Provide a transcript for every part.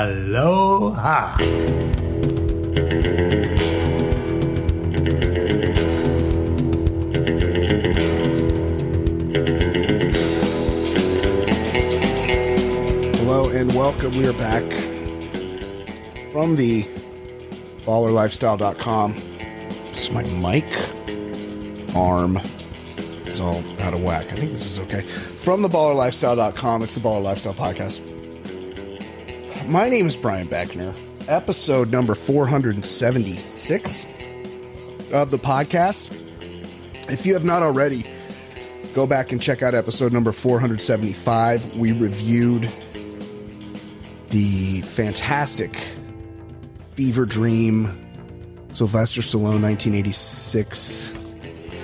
Aloha. Hello and welcome. We are back from the ballerlifestyle.com. Is my mic arm. It's all out of whack. I think this is okay. From the ballerlifestyle.com. It's the Baller Lifestyle Podcast. My name is Brian Beckner. Episode number 476 of the podcast. If you have not already, go back and check out episode number 475. We reviewed the fantastic Fever Dream Sylvester Stallone 1986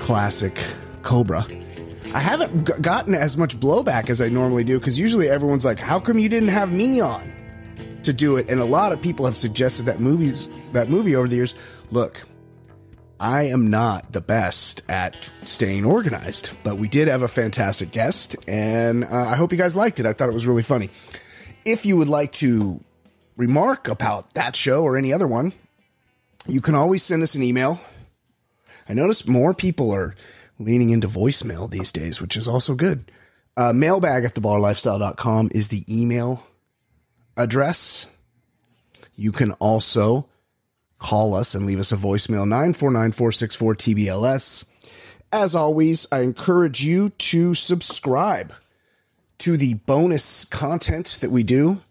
classic Cobra. I haven't g- gotten as much blowback as I normally do because usually everyone's like, "How come you didn't have me on to do it?" And a lot of people have suggested that movies that movie over the years. Look, I am not the best at staying organized, but we did have a fantastic guest, and uh, I hope you guys liked it. I thought it was really funny. If you would like to remark about that show or any other one, you can always send us an email. I notice more people are leaning into voicemail these days, which is also good. Uh, mailbag at theballerlifestyle.com is the email address. You can also call us and leave us a voicemail 949-464-TBLS. As always, I encourage you to subscribe to the bonus content that we do.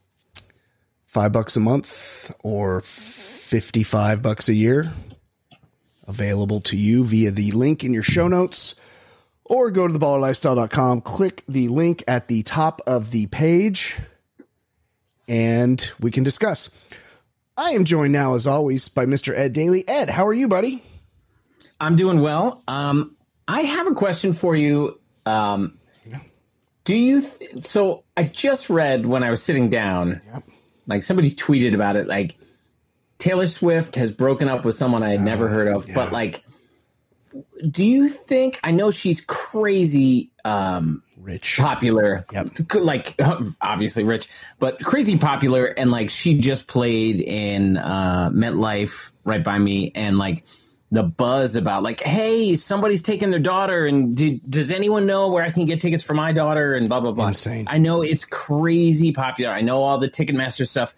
Five bucks a month or 55 bucks a year. Available to you via the link in your show notes. Or go to theballerlifestyle.com, click the link at the top of the page, and we can discuss. I am joined now, as always, by Mr. Ed Daly. Ed, how are you, buddy? I'm doing well. Um, I have a question for you. Um, do you? Th- so I just read when I was sitting down, like somebody tweeted about it. Like Taylor Swift has broken up with someone I had never heard of, but like, do you think? I know she's crazy. Um, Rich. popular. Yep. Like obviously rich, but crazy popular. And like she just played in uh, MetLife right by me, and like the buzz about like, hey, somebody's taking their daughter, and do, does anyone know where I can get tickets for my daughter? And blah blah blah. Insane. I know it's crazy popular. I know all the Ticketmaster stuff,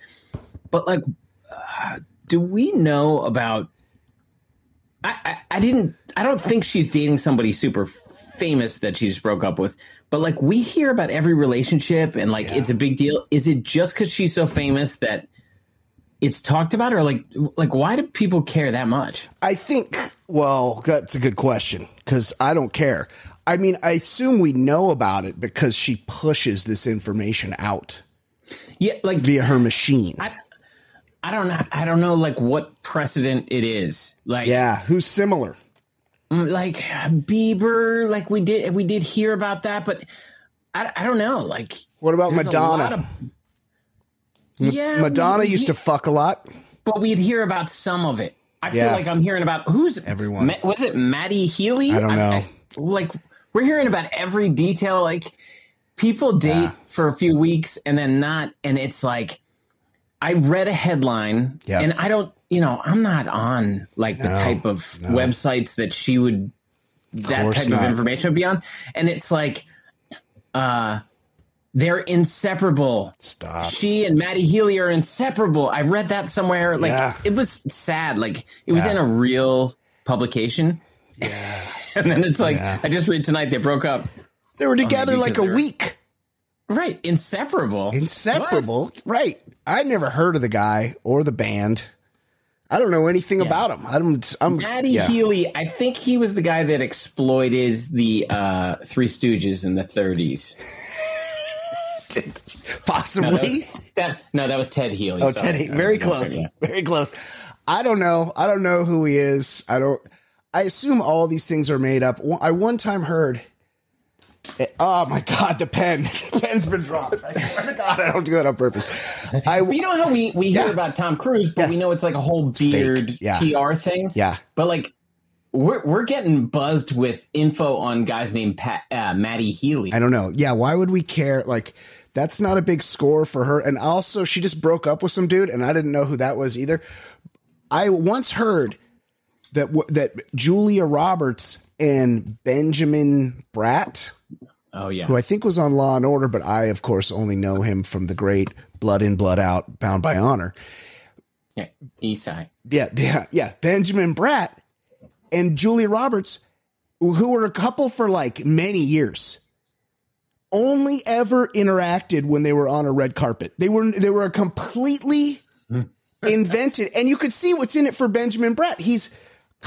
but like, uh, do we know about? I, I, I didn't. I don't think she's dating somebody super famous that she just broke up with. But like we hear about every relationship and like it's a big deal. Is it just because she's so famous that it's talked about, or like like why do people care that much? I think, well, that's a good question because I don't care. I mean, I assume we know about it because she pushes this information out Yeah, like via her machine. I, I don't know. I don't know like what precedent it is. Like yeah, who's similar? Mm, like Bieber. Like we did we did hear about that, but I, I don't know. Like What about there's a lot Madonna? of- yeah, Madonna we- used to fuck a lot. but we'd hear about some of it. I Yeah. feel like I'm hearing about who's Everyone. Was it Matty Healy? I don't know. like we're hearing about every detail. Like people date Yeah. for a few weeks and then not, and it's like I read a headline, Yeah. and I don't, you know, I'm not on like the No, type of websites that she would that course type not. of information would be on, and it's like, uh, they're inseparable Stop. she and Matty Healy are inseparable. I read that somewhere. Like Yeah. it was sad. Like it was Yeah. in a real publication. Yeah. And then it's like Yeah. I just read tonight they broke up. They were together maybe like a week. Right, inseparable. Inseparable. Right. I never heard of the guy or the band. I don't know anything about him. I don't. I'm. Matty yeah. Healy, I think he was the guy that exploited the uh, Three Stooges in the 30s. Possibly. That no, that was Ted Healy. Oh, sorry. Teddy, very close, yeah. very close. I don't know. I don't know who he is. I don't. I assume all these things are made up. I one time heard. Eh, Oh my god, the pen, the pen's been dropped. I swear to God, I don't do that on purpose. I You know how we, we hear Yeah. about Tom Cruise, but Yeah. we know it's like a whole beard Yeah. PR thing. yeah, But like, we're we're getting buzzed with info on guys named Pat, uh, Matty Healy. I don't know. Yeah, why would we care? Like, That's not a big score for her. And also, she just broke up with some dude, and I didn't know who that was either. I once heard that w- that Julia Roberts and Benjamin Bratt, Oh yeah. who I think was on Law and Order, but I, of course, only know him from the great Blood In, Blood Out, Bound by Honor. yeah. Esai. Yeah, yeah, yeah. Benjamin Bratt and Julia Roberts, who were a couple for like many years, only ever interacted when they were on a red carpet. They were they were a completely invented, and you could see what's in it for Benjamin Bratt. He's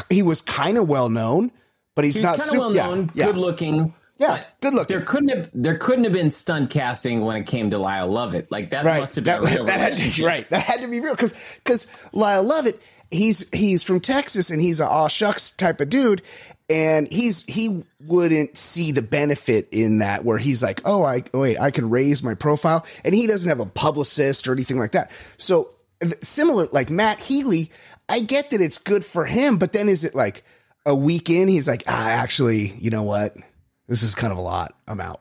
he was kind of well known, but he's He's not super, well known, yeah, good yeah, looking. Yeah, good looking. There couldn't have there couldn't have been stunt casting when it came to Lyle Lovett. Like that right. must have been that, real that had to, relationship. right. That had to be real because because Lyle Lovett, he's he's from Texas and he's a aw shucks type of dude, and he's he wouldn't see the benefit in that where he's like, oh, I wait, I could raise my profile, and he doesn't have a publicist or anything like that. So similar, like Matt Healy, I get that it's good for him, but then is it like a week in, he's like, ah, actually, you know what, this is kind of a lot, I'm out.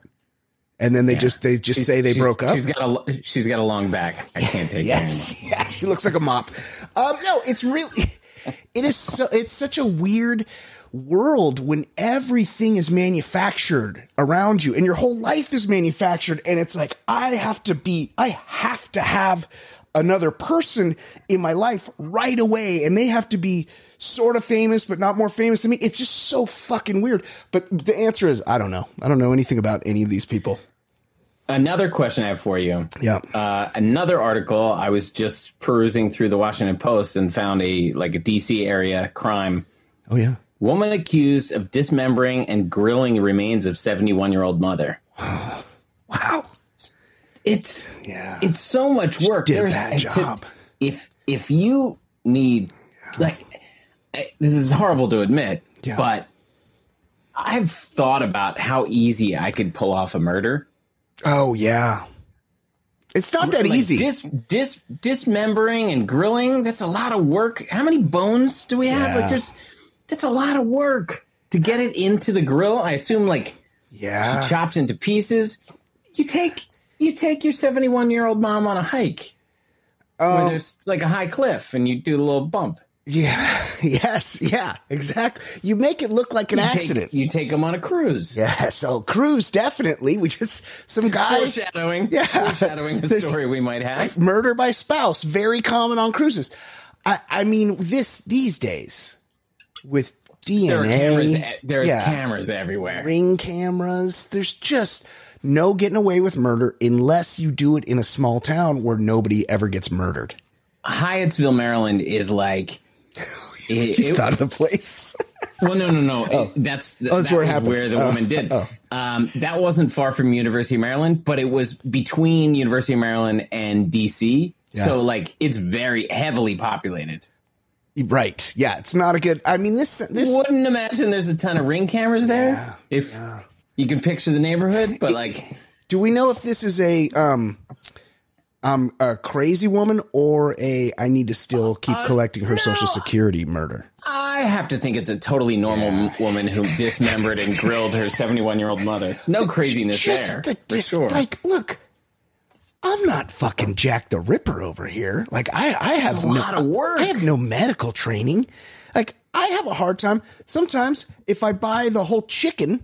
And then they just they just She's- say they broke up. She's got a she's got a long back. I can't take it. Yes, yeah, she looks like a mop. Um, no, it's really, it is so, it's such a weird world when everything is manufactured around you and your whole life is manufactured. And it's like, I have to be, I have to have another person in my life right away. And they have to be sort of famous, but not more famous than me. It's just so fucking weird. But the answer is, I don't know. I don't know anything about any of these people. Another question I have for you. Yeah. Uh, another article. I was just perusing through the Washington Post and found a like a DC area crime. Oh, yeah. Woman accused of dismembering and grilling remains of 71 year old mother. Wow. It's Yeah. it's so much work. did a bad and to- job. if if you need like this is horrible to admit, Yeah. but I've thought about how easy I could pull off a murder. Oh, yeah. It's not that Like, easy. Dis, dis, dismembering and grilling, that's a lot of work. How many bones do we have? Yeah. Like there's that's a lot of work to get it into the grill. I assume like yeah. She chopped into pieces. You take you take your 71 year old mom on a hike Oh. where there's like a high cliff and you do a little bump. Yeah. Yes. Yeah. Exactly. You make it look like an You take- accident. you take them on a cruise. yeah. So cruise definitely. We just some guy Foreshadowing. Yeah. Foreshadowing a There's- story we might have. murder by spouse very common on cruises. I I mean this these days with DNA. There are cameras. There's yeah, cameras everywhere. ring cameras. There's just no getting away with murder unless you do it in a small town where nobody ever gets murdered. Hyattsville, Maryland is like. It, it- thought of the place. well, no, no, no. It- that's Oh, that's that where it where the Oh, woman did. oh. Um, that wasn't far from University of Maryland, but it was between University of Maryland and DC. Yeah. So, like, it's very heavily populated. right. Yeah. It's not a good. I mean this this Wouldn't imagine there's a ton of ring cameras there. Yeah, if you can picture the neighborhood, but like, Do we know if this is a um um a crazy woman or a I need to still keep collecting her social security murder? I have to think it's a totally normal m woman who dismembered and grilled her 71 year old mother. No craziness Just there, the for dis- sure. Like, look, I'm not fucking Jack the Ripper over here. Like, I I have a no, lot of work. I have no medical training. Like, I have a hard time sometimes if I buy the whole chicken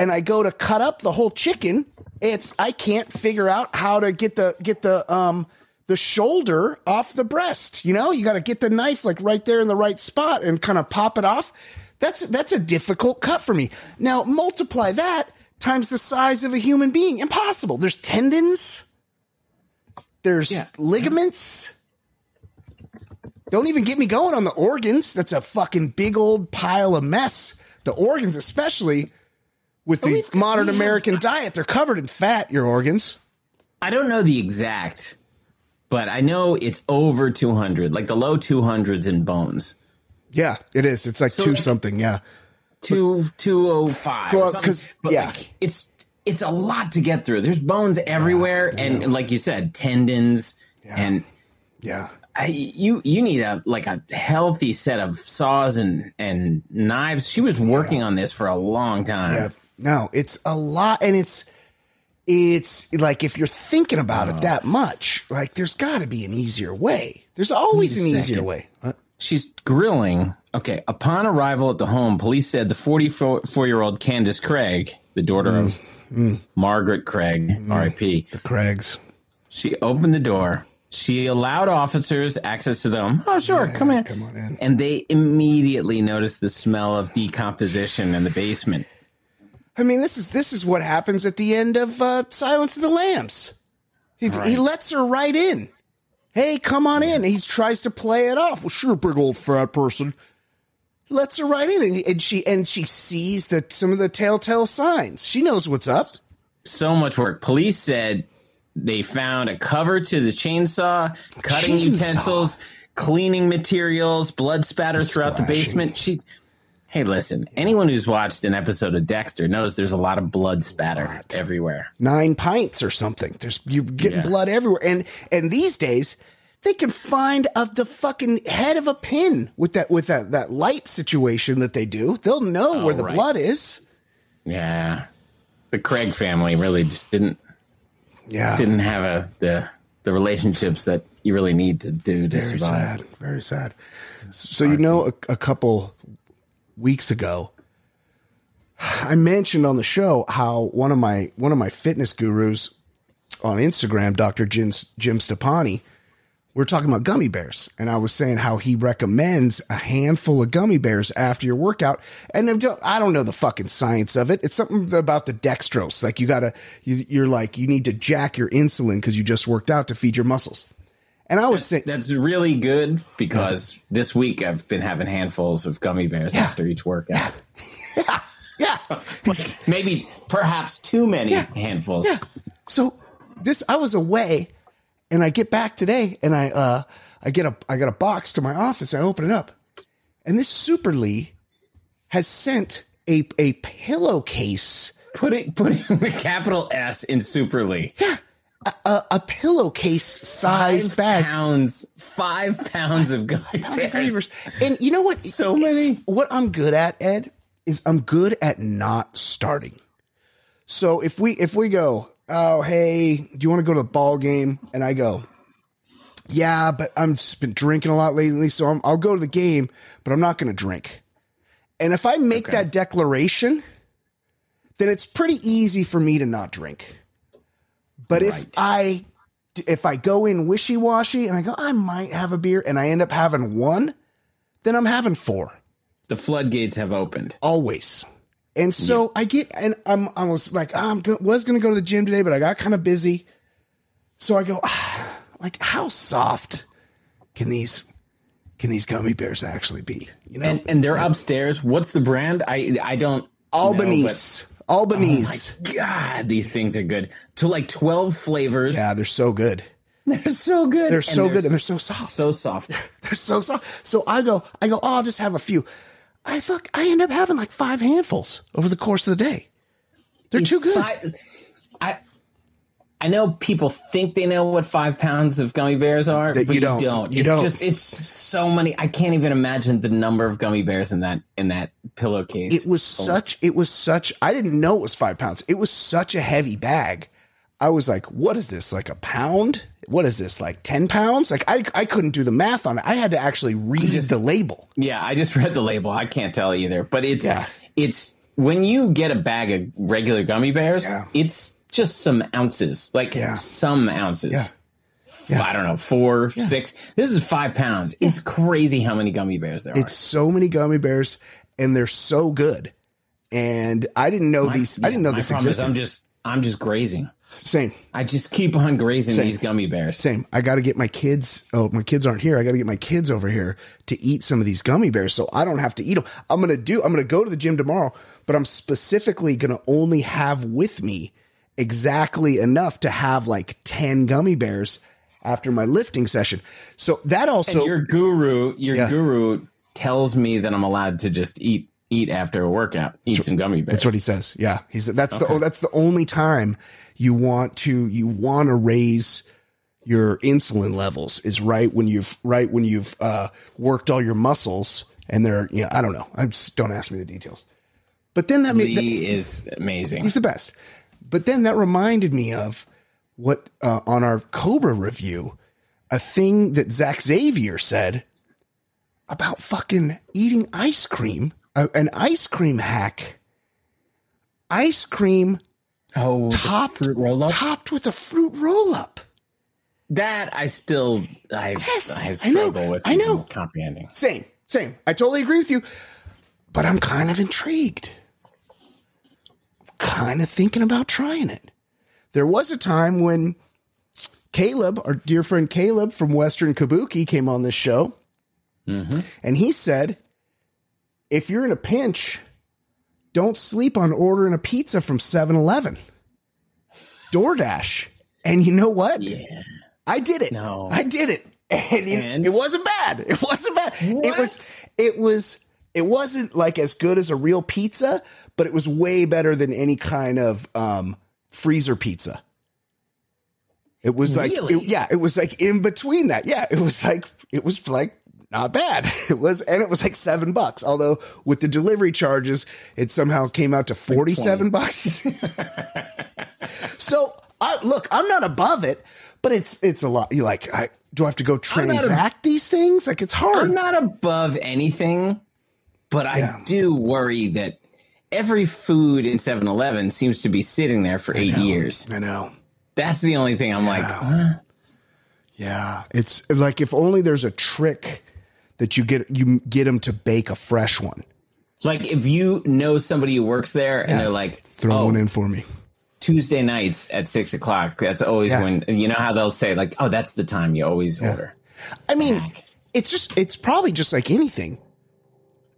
and I go to cut up the whole chicken, it's I can't figure out how to get the get the um the shoulder off the breast. You know, you got to get the knife like right there in the right spot and kind of pop it off. That's that's a difficult cut for me. Now multiply that times the size of a human being. Impossible. There's tendons. There's Yeah. ligaments. Don't even get me going on the organs. That's a fucking big old pile of mess. The organs, especially with the we've- modern we have- American diet, they're covered in fat. Your organs. I don't know the exact, but I know it's over 200, like the low 200s in bones. Yeah, it is. It's like two like- something. Yeah. Two, 205. Well, or something. 'cause- But, yeah. like, it's, it's a lot to get through. There's bones everywhere. And like you said, tendons and Yeah. I, you, you need a, like a healthy set of saws and, and knives. She was working on this for a long time. Yeah. No, it's a lot, and it's it's like if you're thinking about it that much, like there's got to be an easier way. There's always an a easier way. Uh, She's grilling. Okay. Upon arrival at the home, police said the 44 year old Candace Craig, the daughter of Margaret Craig, R.I.P., the Craigs. she opened the door. She allowed officers access to them. Oh, sure. come in. come on in. And they immediately noticed the smell of decomposition in the basement. I mean, this is this is what happens at the end of uh, Silence of the Lambs. He, he lets her right in. Hey, come on in. He tries to play it off. Well, sure, big old fat person. Lets her right in, and, and she and she sees that some of the telltale signs. She knows what's up. so much work. Police said they found a cover to the chainsaw, cutting Chainsaw. utensils, cleaning materials, blood spatter throughout the basement. She, hey, listen, anyone who's watched an episode of Dexter knows there's a lot of blood spatter everywhere. Nine pints or something. There's you're getting Yeah. blood everywhere, and and these days they can find a, the fucking head of a pin with that with that that light situation that they do. They'll know oh, where the right. blood is. Yeah, the Craig family really just didn't Yeah, didn't have a the the relationships that you really need to do to Very survive. sad. Very sad. So you know, a, a couple weeks ago, I mentioned on the show how one of my one of my fitness gurus on Instagram, Dr. Jim, Jim Stoppani, we're talking about gummy bears, and I was saying how he recommends a handful of gummy bears after your workout. And I don't, I don't know the fucking science of it. It's something about the dextrose. Like you gotta, you, you're like you need to jack your insulin because you just worked out to feed your muscles. And I was saying, That's really good because this week I've been having handfuls of gummy bears after each workout. yeah. Maybe perhaps too many handfuls. Yeah. So this I was away and I get back today and I uh I get a I got a box to my office. I open it up. And this Super Lee has sent a a pillowcase Putting putting the capital S in Super Lee. A, a pillowcase size Five bag. pounds, five pounds of gummy Pounds of bears. bears. And you know what? So many. What I'm good at, Ed, is I'm good at not starting. So if we if we go, oh hey, do you want to go to the ball game? And I go, yeah, but I'm just been drinking a lot lately, so I'm, I'll go to the game, but I'm not going to drink. And if I make that declaration, then it's pretty easy for me to not drink. But if I if I go in wishy washy and I go, I might have a beer, and I end up having one, then I'm having four The floodgates have opened. always. And so I get, and I'm, I was like, ah, I'm go, was going to go to the gym today, but I got kind of busy. So I go, ah, like, how soft can these, can these gummy bears actually be? You know, And and they're upstairs. What's the brand? I I don't Albanese, Albanese. Oh but God, these things are good. To like twelve flavors. yeah, they're so good. They're so good. They're And so good and they're so soft. so soft. They're so soft. So I go, I go, oh, I'll just have a few. I fuck, I end up having like five handfuls over the course of the day. They're too good. Five- I I know people think they know what five pounds of gummy bears are, but you you don't. don't. You it's don't. just it's so many. I can't even imagine the number of gummy bears in that in that pillowcase. It was oh. such. It was such. I didn't know it was five pounds. It was such a heavy bag. I was like, "What is this? Like a pound? What is this? Like ten pounds?" Like I, I couldn't do the math on it. I had to actually read the label. yeah, I just read the label. I can't tell either, but it's Yeah. it's when you get a bag of regular gummy bears, Yeah. it's just some ounces, like Yeah. some ounces. Yeah. F- I don't know, four, six. This is five pounds. It's crazy how many gummy bears there are. It's so many gummy bears, and they're so good. And I didn't know these. I didn't know this existed. I'm just I'm just grazing. Same. I just keep on grazing Same. these gummy bears. Same. I got to get my kids. Oh, my kids aren't here. I got to get my kids over here to eat some of these gummy bears so I don't have to eat them. I'm to do, I'm going to go to the gym tomorrow, but I'm specifically going to only have with me exactly enough to have like 10 gummy bears after my lifting session. So that also, Your guru, your Yeah. guru tells me that I'm allowed to just eat eat after a workout, eat some gummy bears. that's what he says. Yeah. He said that's the, oh, that's the only time you want to, you want to raise your insulin levels is right when you've right when you've uh, worked all your muscles and they're you know I don't know I just don't ask me the details. But then that Lee is amazing. he's the best. But then that reminded me of what uh, on our Cobra review, a thing that Zach Xavier said about fucking eating ice cream, uh, an ice cream hack. Ice cream Oh, topped, fruit roll up. topped with a fruit roll up. That I still I Yes, I I know, with I know. comprehending. Same, same. I totally agree with you, but I'm kind of intrigued. Kind of thinking about trying it. There was a time when Caleb, our dear friend Caleb from Western Kabuki, came on this show, mm-hmm. and he said, "If you're in a pinch, don't sleep on ordering a pizza from 7-Eleven, DoorDash." And you know what? Yeah. I did it. No. I did it. And, it- And? it wasn't bad. It wasn't bad. It was it was it wasn't like as good as a real pizza, but it was way better than any kind of um freezer pizza. It was like Really? it- yeah, it was like in between that. Yeah, it was like it was like not bad. It was and it was like 7 bucks. Although with the delivery charges, it somehow came out to 47 bucks. So I look, I'm not above it, but it's it's a lot. You like, I do I have to go transact these things? Like it's hard. I'm not above anything, but I do worry that every food in 7-Eleven seems to be sitting there for eight years. I know. That's the only thing I'm like, huh? Yeah, it's like if only there's a trick that you get you get them to bake a fresh one. like if you know somebody who works there and they're like, Throw oh, one in for me. Tuesday nights at six o'clock. That's always Yeah. when you know how they'll say like, oh, that's the time you always order. I mean, Back. it's just it's probably just like anything.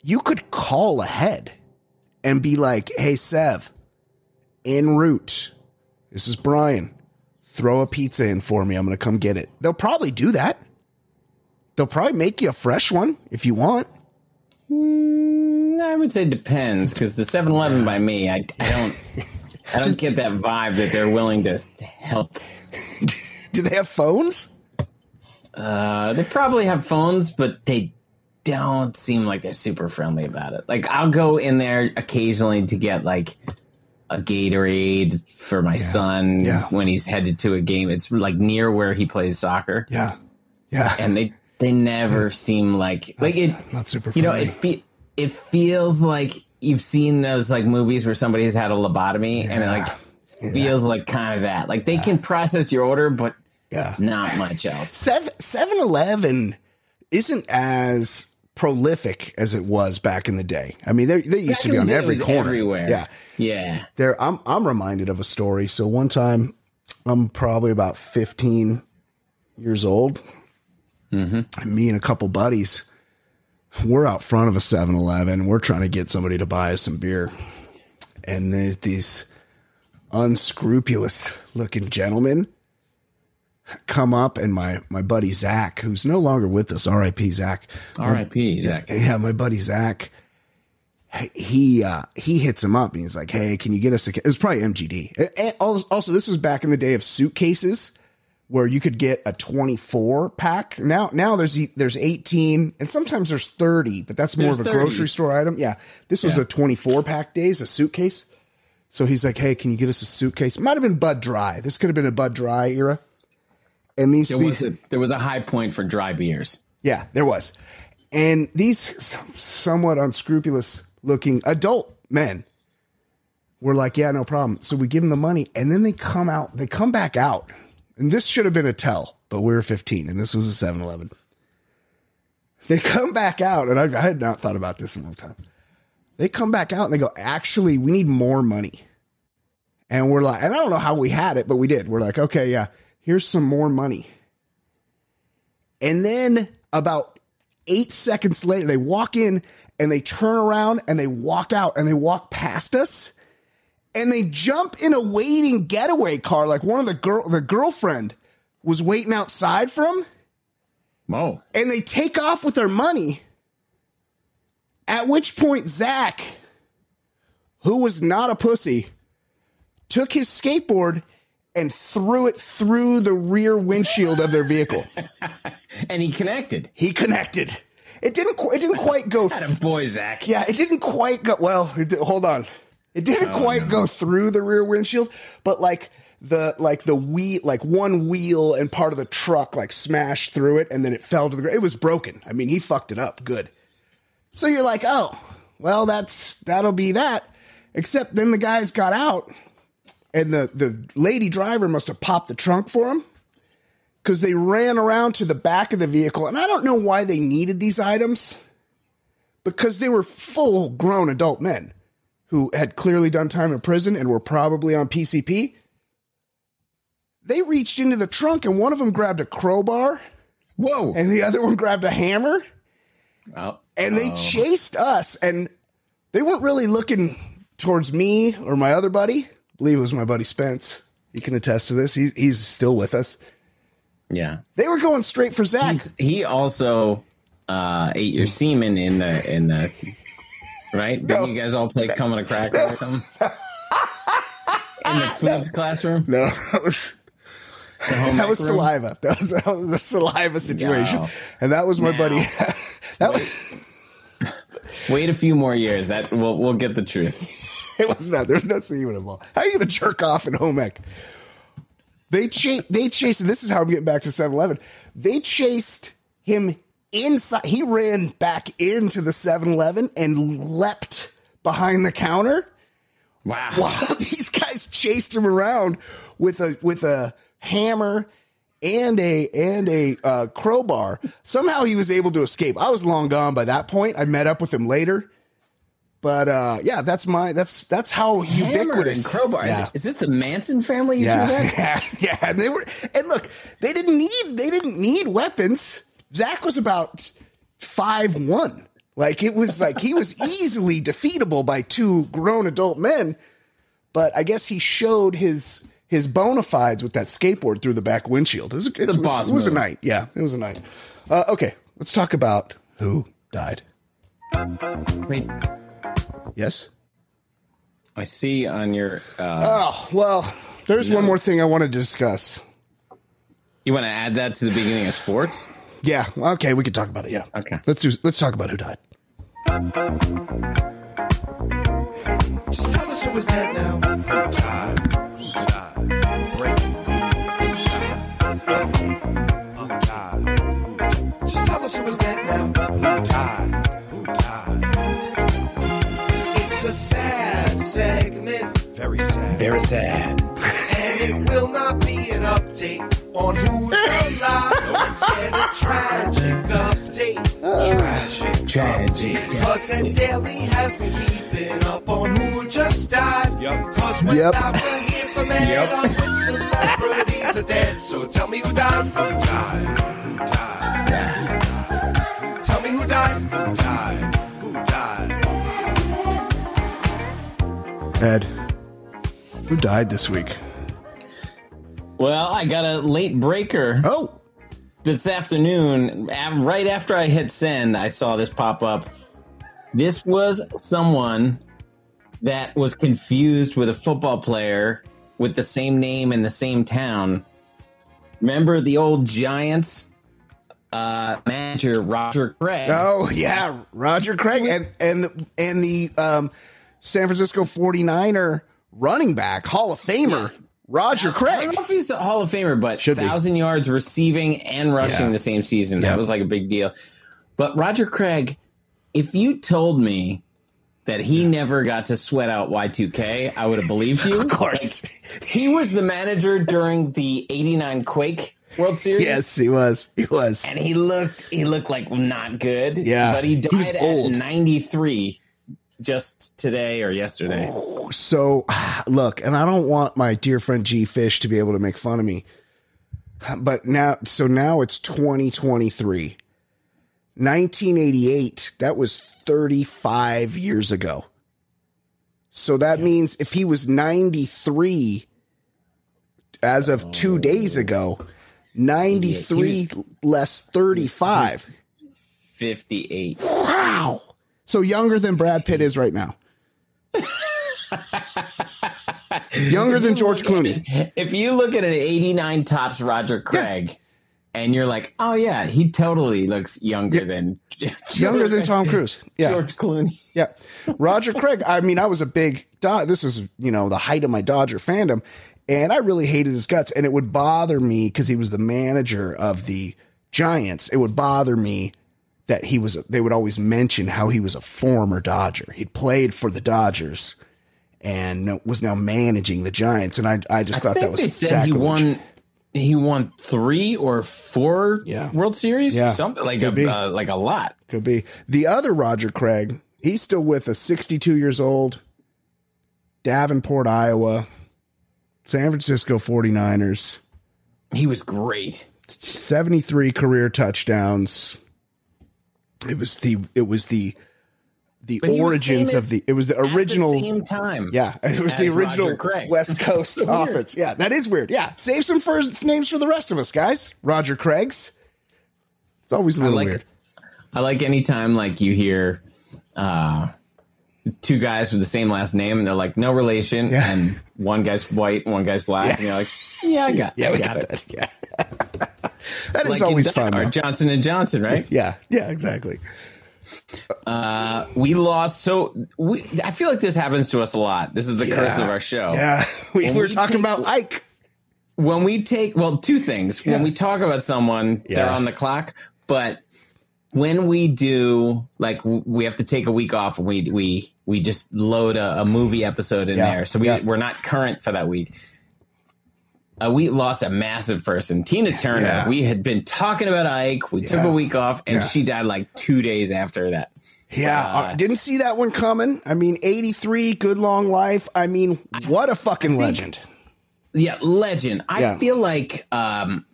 You could call ahead and be like, "Hey Sev, en route. This is Brian. Throw a pizza in for me. I'm going to come get it." They'll probably do that. They'll probably make you a fresh one if you want. I would say depends because the 7-Eleven by me, I, I don't, I don't get that vibe that they're willing to, to help. Do they have phones? Uh, they probably have phones, but they don't seem like they're super friendly about it. Like I'll go in there occasionally to get like a Gatorade for my son Yeah. when he's headed to a game. It's like near where he plays soccer, Yeah. Yeah. and they they never seem like like it. Not super friendly. You know, it fe- it feels like you've seen those like movies where somebody's had a lobotomy and it like feels like kind of that. Like they can process your order, but yeah. not much else. Seven 7-Eleven isn't as prolific as it was back in the day. I mean, they they used to be on Back in the day, every corner. everywhere. Yeah. Yeah. There I'm I'm reminded of a story. So one time I'm probably about 15 years old. Mm-hmm. Me and a couple buddies we're out front of a 7-Eleven. We're trying to get somebody to buy us some beer. And the, these unscrupulous looking gentlemen come up and my my buddy Zach, who's no longer with us, R.I.P. Zach. R.I.P. Zach. Yeah, my buddy Zach. He uh, he hits him up and he's like, "Hey, can you get us a?" It was probably MGD. And- also, this was back in the day of suitcases, where you could get a twenty four pack. Now, now there's there's eighteen, and sometimes there's thirty, but that's more There's of a grocery store item. Yeah, this was Yeah. the twenty four pack days, a suitcase. So he's like, "Hey, can you get us a suitcase?" Might have been Bud Dry. This could have been a Bud Dry era. And these, There these was a there was a high point for dry beers. yeah, there was. And these somewhat unscrupulous looking adult men were like, yeah, no problem. So we give them the money and then they come out, they come back out. And this should have been a tell, but we were 15 and this was a 7 Eleven. They come back out, and I, I had not thought about this in a long time. They come back out and they go, actually, we need more money. And we're like, and I don't know how we had it, but we did. We're like, okay, yeah, here's some more money. And then about eight seconds later, they walk in and they turn around and they walk out and they walk past us and they jump in a waiting getaway car like one of the girl the girlfriend was waiting outside for them Whoa. and they take off with their money at which point zach who was not a pussy took his skateboard and threw it through the rear windshield of their vehicle And he connected. he connected it didn't qu- it didn't quite go Boy, Zach. Yeah, it didn't quite go well. It did, hold on. It didn't oh, quite go through the rear windshield, but like the like the wheel, like one wheel and part of the truck like smashed through it, and then it fell to the ground. It was broken. I mean, he fucked it up good. So you're like, oh, well, that's that'll be that. Except then the guys got out, and the the lady driver must have popped the trunk for him because they ran around to the back of the vehicle, and I don't know why they needed these items because they were full grown adult men who had clearly done time in prison and were probably on PCP. They reached into the trunk and one of them grabbed a crowbar Whoa. and the other one grabbed a hammer Oh, and they chased us and they weren't really looking towards me or my other buddy. It was my buddy Spence. He can attest to this. He's he's still with us. yeah. They were going straight for Zach. He's, he also uh, ate your semen in the in the right. Didn't you guys all play coming a cracker or something? In the foods classroom, No, that was that was room? saliva. That was, that was a saliva situation, No. and that was my Now. buddy. that was Wait a few more years. That we'll we'll get the truth. It was not. There's no semen involved. How are you going to jerk off in home ec? They chased. They chased. This is how I'm getting back to 7-Eleven. They chased him inside. He ran back into the 7-Eleven and leapt behind the counter. Wow. while these guys chased him around with a with a hammer and a and a uh, crowbar. Somehow he was able to escape. I was long gone by that point. I met up with him later. But uh, yeah, that's my that's that's how Hammer ubiquitous and crowbar. Yeah. Is this the Manson family? You Yeah, that? yeah, yeah. And they were, and look, they didn't need, they didn't need weapons. Zach was about five one. Like it was like he was easily defeatable by two grown adult men. But I guess he showed his his bona fides with that skateboard through the back windshield. It was, it a was, boss it was a night. Yeah, it was a night. Uh, okay, let's talk about who died. Wait, Yes. I see on your. Uh, Oh well, there's one more thing I want to discuss. you want to add that to the beginning of sports? Yeah. Okay, we could talk about it. Yeah. Okay. Let's do. Let's talk about who died. Just tell us who is dead now. Who died? Who died? Segment, very sad. Very sad. And it will not be an update on who's alive. Instead, a tragic update. Tragic. Tragic. Cause and Daily has been keeping up on who just died. Yep. Cause we're Yep. not gonna hear from it on which celebrities are dead. So tell me who died. Who died? Who died? Tell me who died. Who died? Ed, who died this week? Well, I got a late breaker Oh, this afternoon. Right after I hit send, I saw this pop up. This was someone that was confused with a football player with the same name in the same town. Remember the old Giants uh, manager Roger Craig? oh yeah, Roger Craig and and the, and the um, San Francisco 49er running back, Hall of Famer, Roger Craig. I don't know if he's a Hall of Famer, but Should be. thousand yards receiving and rushing Yeah. the same season. Yeah. That was like a big deal. But Roger Craig, if you told me that he never got to sweat out Y2K, I would have believed you. Of course, He was the manager during the 89 Quake World Series. yes, he was. He was. And he looked he looked like not good. Yeah. But he He died at 93 just today or yesterday. Oh, so, look, and I don't want my dear friend G Fish to be able to make fun of me, but now, so now it's 2023. 1988, that was 35 years ago. So that means if he was 93 as of two days oh. ago, 93 less 35. 58. Wow. So younger than Brad Pitt is right now. younger than George Clooney. If you look at an 89 Topps Roger Craig, and you're like, oh yeah, he totally looks younger than Younger than Tom Cruise. Yeah. George Clooney. Yeah. Roger Craig, I mean, I was a big, Do- this is, you know, the height of my Dodger fandom. And I really hated his guts. And it would bother me because he was the manager of the Giants. It would bother me that he was, they would always mention how he was a former Dodger. He'd played for the Dodgers and was now managing the Giants. And I, I just I thought that was they said sacrilege. he won. He won three or four Yeah. World Series, Yeah. something like Could a uh, like a lot. Could be. The other Roger Craig, he's still with us, 62 years old, Davenport, Iowa, San Francisco 49ers, He was great. 73 career touchdowns. It was the it was the the But origins of the it was the At the original same time, yeah, it was the original Craig. West Coast Weird. offense. Yeah, that is weird. Yeah, save some first names for the rest of us, guys. Roger Craig's. It's always a little like weird. I like anytime like you hear uh, two guys with the same last name and they're like no relation, Yeah. and one guy's white, one guy's black, and you're like, yeah, I got, Yeah, I we got, got it. that. Yeah. that is Like always fun. Hard. Johnson and Johnson, right? Yeah, yeah, exactly. Uh, we lost. So we, I feel like this happens to us a lot. This is the curse of our show. Yeah, we were we talking take- about Ike. When we take, well, two things. Yeah. When we talk about someone, they're on the clock. But when we do, like, we have to take a week off. And we we we just load a, a movie episode in Yeah. there, so we Yeah. we're not current for that week. Uh, we lost a massive person, Tina Turner. Yeah. We had been talking about Ike. We took a week off, and Yeah. she died like two days after that. Yeah, Uh, uh, didn't see that one coming. I mean, 83, good long life. I mean, what a fucking legend. Yeah, legend. I Yeah. feel like um,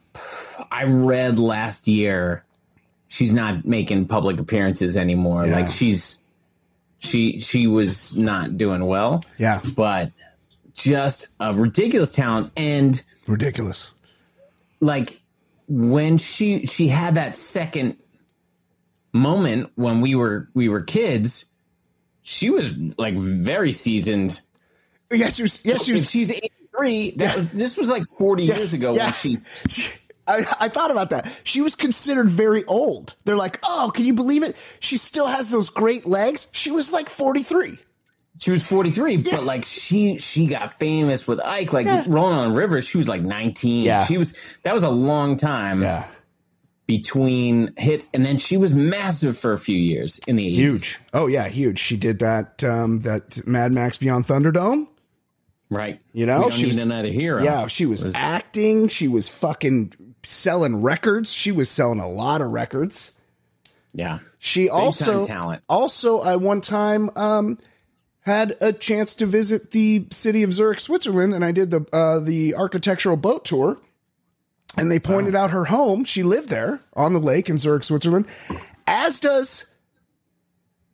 I read last year she's not making public appearances anymore. Yeah. Like she's she she was not doing well. Yeah, But just a ridiculous talent and ridiculous. like when she she had that second moment when we were we were kids, she was like very seasoned. Yeah, she was. Yeah, she If was. she's 83, that was, this was like 40 years ago yeah. when she She- I, I thought about that. She was considered very old. They're like, oh, can you believe it? She still has those great legs. She was like 43. She was 43, but like she she got famous with Ike. Like Yeah. Rolling on the River, she was like 19. Yeah. She was that was a long time Yeah, between hits, and then she was massive for a few years in the 80s. huge. Oh yeah, huge. She did that. Um, that Mad Max Beyond Thunderdome. Right. You know, we don't she need was- another hero. Yeah, she was, Was- acting. She was fucking selling records. She was selling a lot of records. Yeah. She also talent. Also, I one time um, had a chance to visit the city of Zurich, Switzerland, and I did the uh, the architectural boat tour. And they pointed out her home. She lived there on the lake in Zurich, Switzerland, as does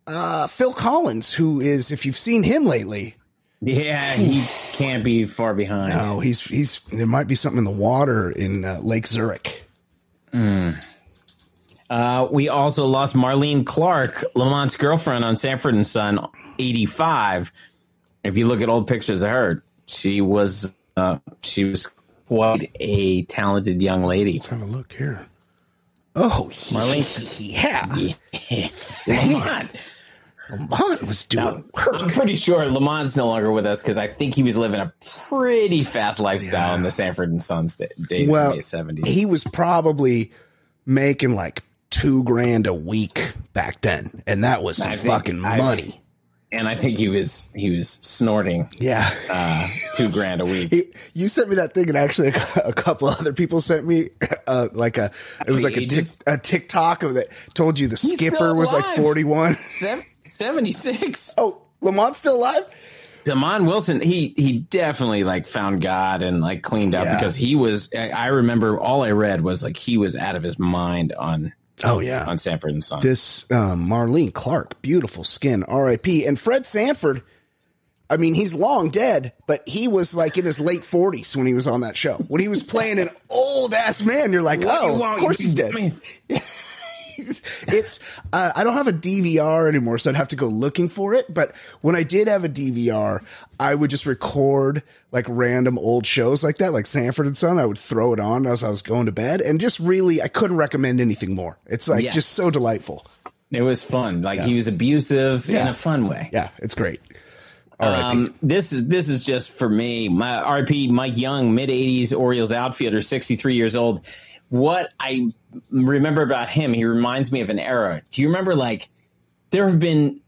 uh, Phil Collins, who is, if you've seen him lately, Yeah, he can't be far behind. No, he's he's there might be something in the water in uh, Lake Zurich. Mm. Uh, we also lost Marlene Clark, Lamont's girlfriend on Sanford and Son, 85. If you look at old pictures of her, she was uh, she was quite a talented young lady. Have a look here. Oh, Marlene- yeah. Lamont. Lamont was doing work. I'm pretty sure Lamont's no longer with us because I think he was living a pretty fast lifestyle in the Sanford and Sons days well, in the 70s. he was probably making like two grand a week back then, and that was some I think- fucking I- money. And I think he was he was snorting yeah. uh, two grand a week. He- you sent me that thing, and actually, a, a couple other people sent me uh, like a it was like a, tic, ages? a TikTok of that told you the skipper was like alive. forty one. Sev- 76. Oh, Lamont's still alive? Demond Wilson, he he definitely like found God and like cleaned up Yeah. because he was. I I remember all I read was like he was out of his mind on Oh yeah, on Sanford and Son. this um, Marlene Clark, beautiful skin, R.I.P. And Fred Sanford, I mean, he's long dead, but he was like in his late forties when he was on that show. When he was playing an old ass man, you're like, What do you oh, of course he's dead. it's uh, I don't have a DVR anymore, so I'd have to go looking for it. But when I did have a DVR, I would just record like random old shows like that, like Sanford and Son. I would throw it on as I was going to bed, and just really, I couldn't recommend anything more. It's like Yes. just so delightful. It was fun. Like he was abusive in a fun way. Yeah, it's great. All right, Um, this is this is just for me. My RP Mike Young, mid '80s Orioles outfielder, 63 years old. What I remember about him, he reminds me of an era. Do you remember like there have been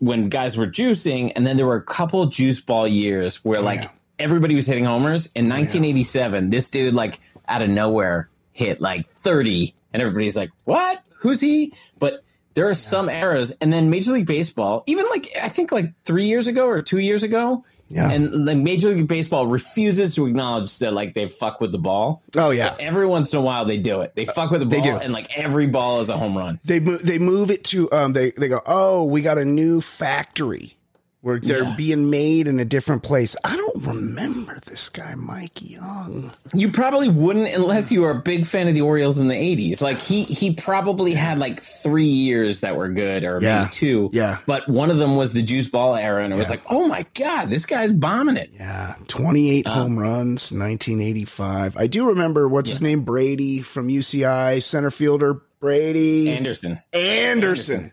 when guys were juicing, and then there were a couple juice ball years where oh, like yeah. everybody was hitting homers. In 1987, this dude like out of nowhere hit like 30, and everybody's like, "What? Who's he?" But there are some eras, and then Major League Baseball, even like I think like three years ago or two years ago, Yeah. and like Major League Baseball refuses to acknowledge that like they fuck with the ball. Oh, yeah. But every once in a while they do it. They fuck with the They ball, do. and like every ball is a home run. they move they move it to um they they go oh we got a new factory where they're Yeah. being made in a different place. I don't remember this guy Mike Young. You probably wouldn't unless you were a big fan of the Orioles in the '80s. Like he he probably had like three years that were good, or Yeah. maybe two. Yeah. But one of them was the juice ball era, and it was like, oh my god, this guy's bombing it. Yeah, 28 uh, home runs, 1985. I do remember what's his name Brady from UCI center fielder Brady Anderson. Anderson.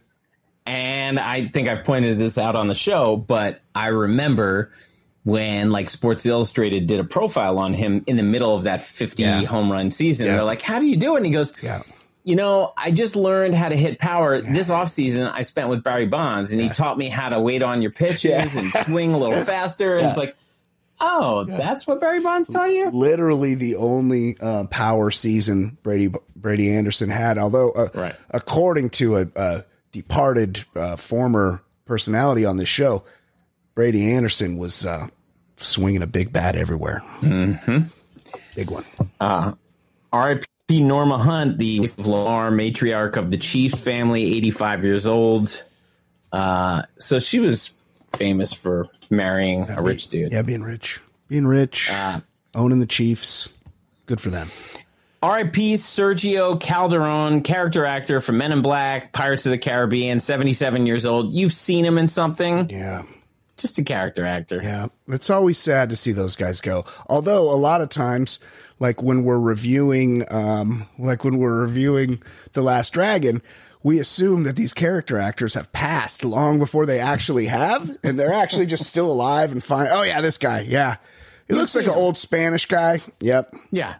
And I think I've pointed this out on the show, but I remember when like Sports Illustrated did a profile on him in the middle of that 50 Yeah. home run season. Yeah. They're like, how do you do it? And he goes, Yeah. you know, I just learned how to hit power. This offseason I spent with Barry Bonds and he taught me how to wait on your pitches Yeah. and swing a little faster. And it's like, oh, that's what Barry Bonds taught you? literally the only uh, power season Brady Brady Anderson had. Although, uh, Right. according to a, a departed uh, former personality on this show, Brady Anderson was uh, swinging a big bat everywhere. Mm-hmm. Big one. R.I.P. Norma Hunt, the wife of Lamar, matriarch of the Chiefs family, 85 years old. Uh, so she was famous for marrying a rich dude. Yeah, being rich, being rich, owning the Chiefs. Good for them. R.I.P. Sergio Calderon, character actor from Men in Black, Pirates of the Caribbean, 77 years old. You've seen him in something? Yeah. Just a character actor. Yeah, it's always sad to see those guys go. Although a lot of times, like when we're reviewing, um, like when we're reviewing The Last Dragon, we assume that these character actors have passed long before they actually have, and they're actually just still alive and fine. Oh yeah, this guy, yeah, he looks like an old Spanish guy. Yep. Yeah.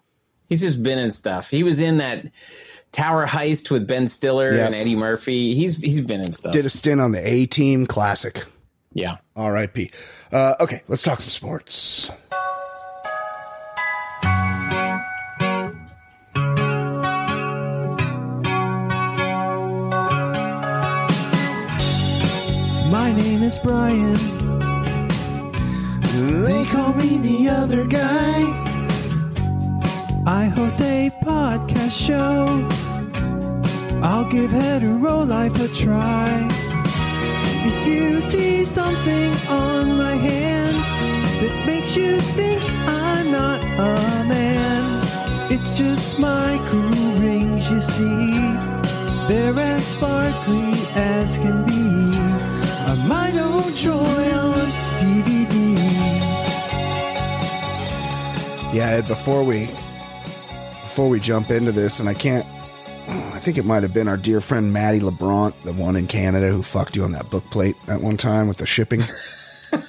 He's just been in stuff. He was in that Tower Heist with Ben Stiller Yeah. and Eddie Murphy. He's he's been in stuff. Did a stint on the A Team Classic. yeah. R.I.P. Uh, okay, let's talk some sports. My name is Brian. They call me the other guy. I host a podcast show. I'll give hetero life a try. If you see something on my hand that makes you think I'm not a man, it's just my cool rings, you see. They're as sparkly as can be. A Milo Joy on DVD. Yeah, before we before we jump into this, and I can't I think it might have been our dear friend Maddie LeBron, the one in Canada who fucked you on that book plate that one time with the shipping.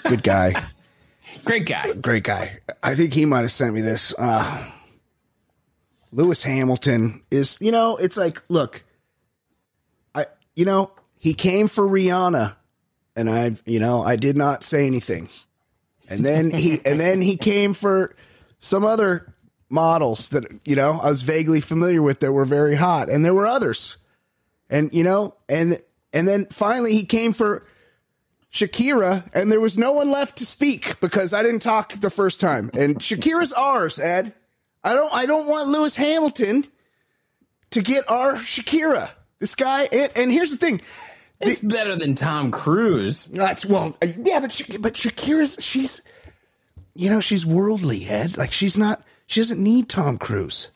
Good guy. Great guy. Great guy. I think he might have sent me this. Uh Lewis Hamilton is you know, it's like, look, I you know, he came for Rihanna and I you know, I did not say anything. And then he and then he came for some other models that you know I was vaguely familiar with that were very hot, and there were others, and you know, and and then finally he came for Shakira, and there was no one left to speak because I didn't talk the first time, and Shakira's ours, Ed. I don't I don't want Lewis Hamilton to get our Shakira. This guy, and, and here's the thing. It's better than Tom Cruise. That's well, uh, yeah, but Sha- but Shakira's she's, you know, she's worldly, Ed. Like she's not. She doesn't need Tom Cruise.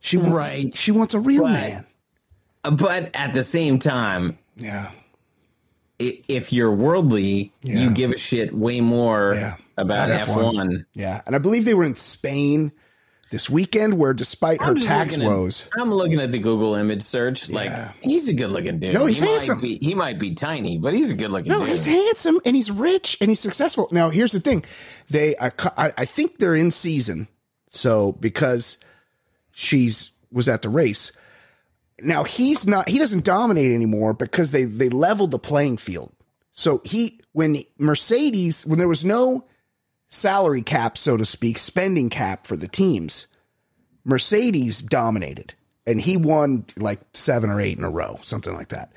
She wa- Right. She wants a real Right. man. but at the same time, Yeah. if you're worldly, Yeah. you give a shit way more Yeah. about F1. F1. Yeah. And I believe they were in Spain this weekend where despite her I'm just tax looking at- woes, I'm looking at the Google image search. Like Yeah. he's a good looking dude. No, he's he handsome. Might be, he might be tiny, but he's a good looking No, dude. he's handsome and he's rich and he's successful. Now, here's the thing: they, I, I I think they're in season, so because she's was at the race. Now he's not. He doesn't dominate anymore because they they leveled the playing field. So he when Mercedes when there was no salary cap, so to speak, spending cap for the teams, Mercedes dominated and he won like seven or eight in a row, something like that.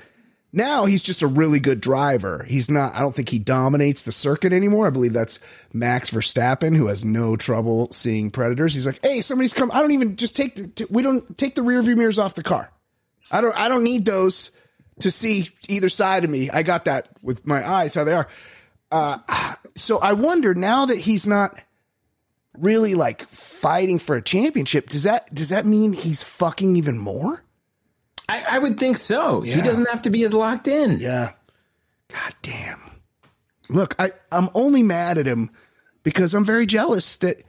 Now he's just a really good driver. He's not, I don't think he dominates the circuit anymore. I believe that's Max Verstappen, who has no trouble seeing predators. He's like, hey, somebody's come. I don't even just take the, t- we don't take the rear view mirrors off the car. I don't, I don't need those to see either side of me. I got that with my eyes, how they are. Uh, so I wonder now that he's not really like fighting for a championship, does that, does that mean he's fucking even more? I, I would think so. Yeah. He doesn't have to be as locked in. Yeah. God damn. Look, I, I'm only mad at him because I'm very jealous that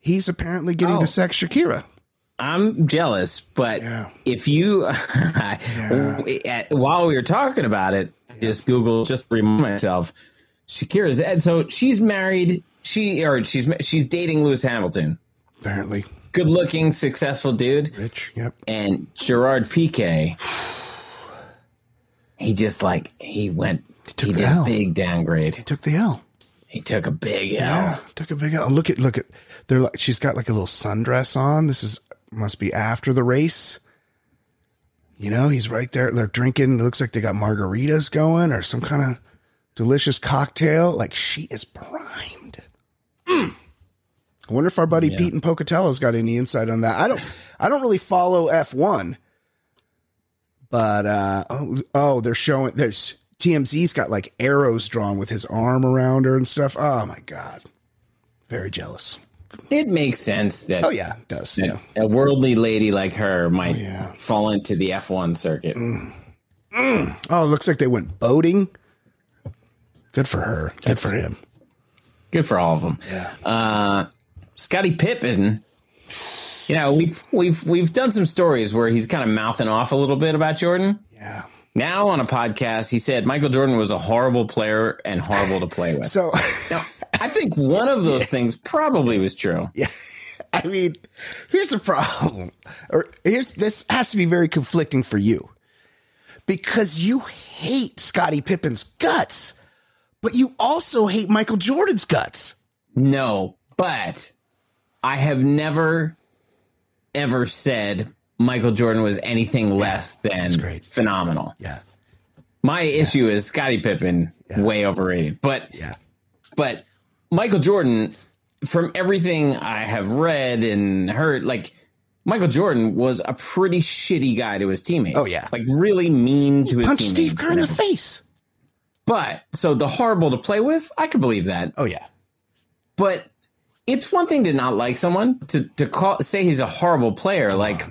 he's apparently getting Oh. to sex Shakira. I'm jealous, but Yeah. if you, at- while we were talking about it, just Google, just remind myself, Shakira's Ed. So she's married. She or she's she's dating Lewis Hamilton, Apparently. Good looking, successful dude, Rich. Yep. and Gerard Piqué. He just like he went. took He the did L. a big downgrade. He took the L. He took a big L. Yeah. Took a big L. Look at, look at, they're like, she's got like a little sundress on. This is, must be after the race. You know, he's right there. They're drinking. It looks like they got margaritas going or some kind of delicious cocktail. Like she is primed. Mm. I wonder if our buddy Pete and Pocatello's got any insight on that. I don't. I don't really follow F one, but uh, oh, oh, they're showing. There's TMZ's got like arrows drawn with his arm around her and stuff. Oh my god, very jealous. It makes sense that Oh yeah, it does. Yeah. a worldly lady like her might yeah. fall into the F1 circuit. Oh, it looks like they went boating. Good for her. Good for him. Good for all of them. Yeah. Uh, Scottie Pippen. You know, we've we've we've done some stories where he's kind of mouthing off a little bit about Jordan. Yeah. Now on a podcast, he said Michael Jordan was a horrible player and horrible to play with. So, now, I think one of those things probably was true. yeah. I mean, here's the problem. Or here's this has to be very conflicting for you. Because you hate Scottie Pippen's guts, but you also hate Michael Jordan's guts. No, but I have never ever said Michael Jordan was anything less than great. phenomenal. Yeah. My issue is Scottie Pippen way overrated. But Yeah. but Michael Jordan, from everything I have read and heard, like Michael Jordan was a pretty shitty guy to his teammates. Oh, yeah. like really mean to his Punch teammates. Steve Kerr in the face. But so the horrible to play with, I could believe that. Oh yeah. But it's one thing to not like someone to to call say he's a horrible player. like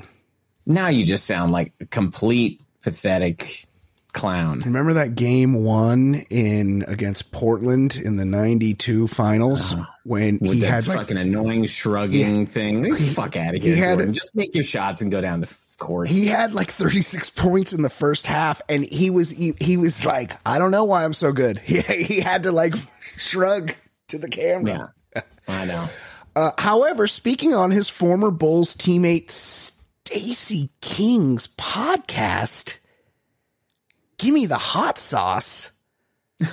now you just sound like a complete pathetic clown. Remember that game one in against Portland in the '92 finals when Uh-huh. With he had like fucking annoying shrugging thing. Get the fuck out of he here, had- Jordan. Just make your shots and go down the court. he had like 36 points in the first half and he was he, he was like i don't know why i'm so good he, he had to like shrug to the camera yeah, I know. uh, however speaking on his former bulls teammate stacey king's podcast give me the hot sauce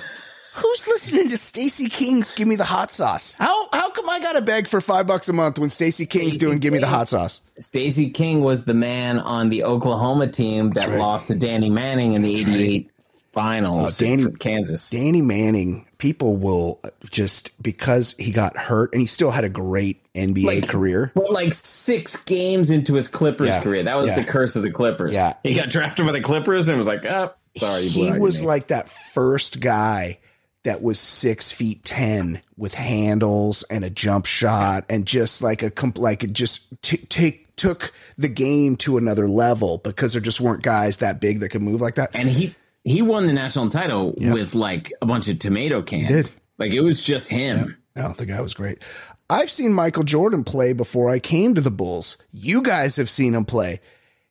Who's listening to Stacey King's "Give Me the Hot Sauce"? How how come I got to beg for five bucks a month when Stacey King's Stacey doing "Give Me the Hot Sauce"? Stacey King was the man on the Oklahoma team that right. lost to Danny Manning in the '88 finals. Oh, Danny- for Kansas. Danny Manning, people will just because he got hurt and he still had a great NBA Like- career. Well, like six games into his Clippers Yeah. career, that was Yeah. the curse of the Clippers. Yeah. he got drafted by the Clippers and was like, "Oh, sorry, you He was knee." like that first guy that was six feet ten with handles and a jump shot and just like a comp- like it just t- take took the game to another level because there just weren't guys that big that could move like that. and he he won the national title with like a bunch of tomato cans. Like it was just him. No, the guy was great. I've seen Michael Jordan play before I came to the Bulls. You guys have seen him play.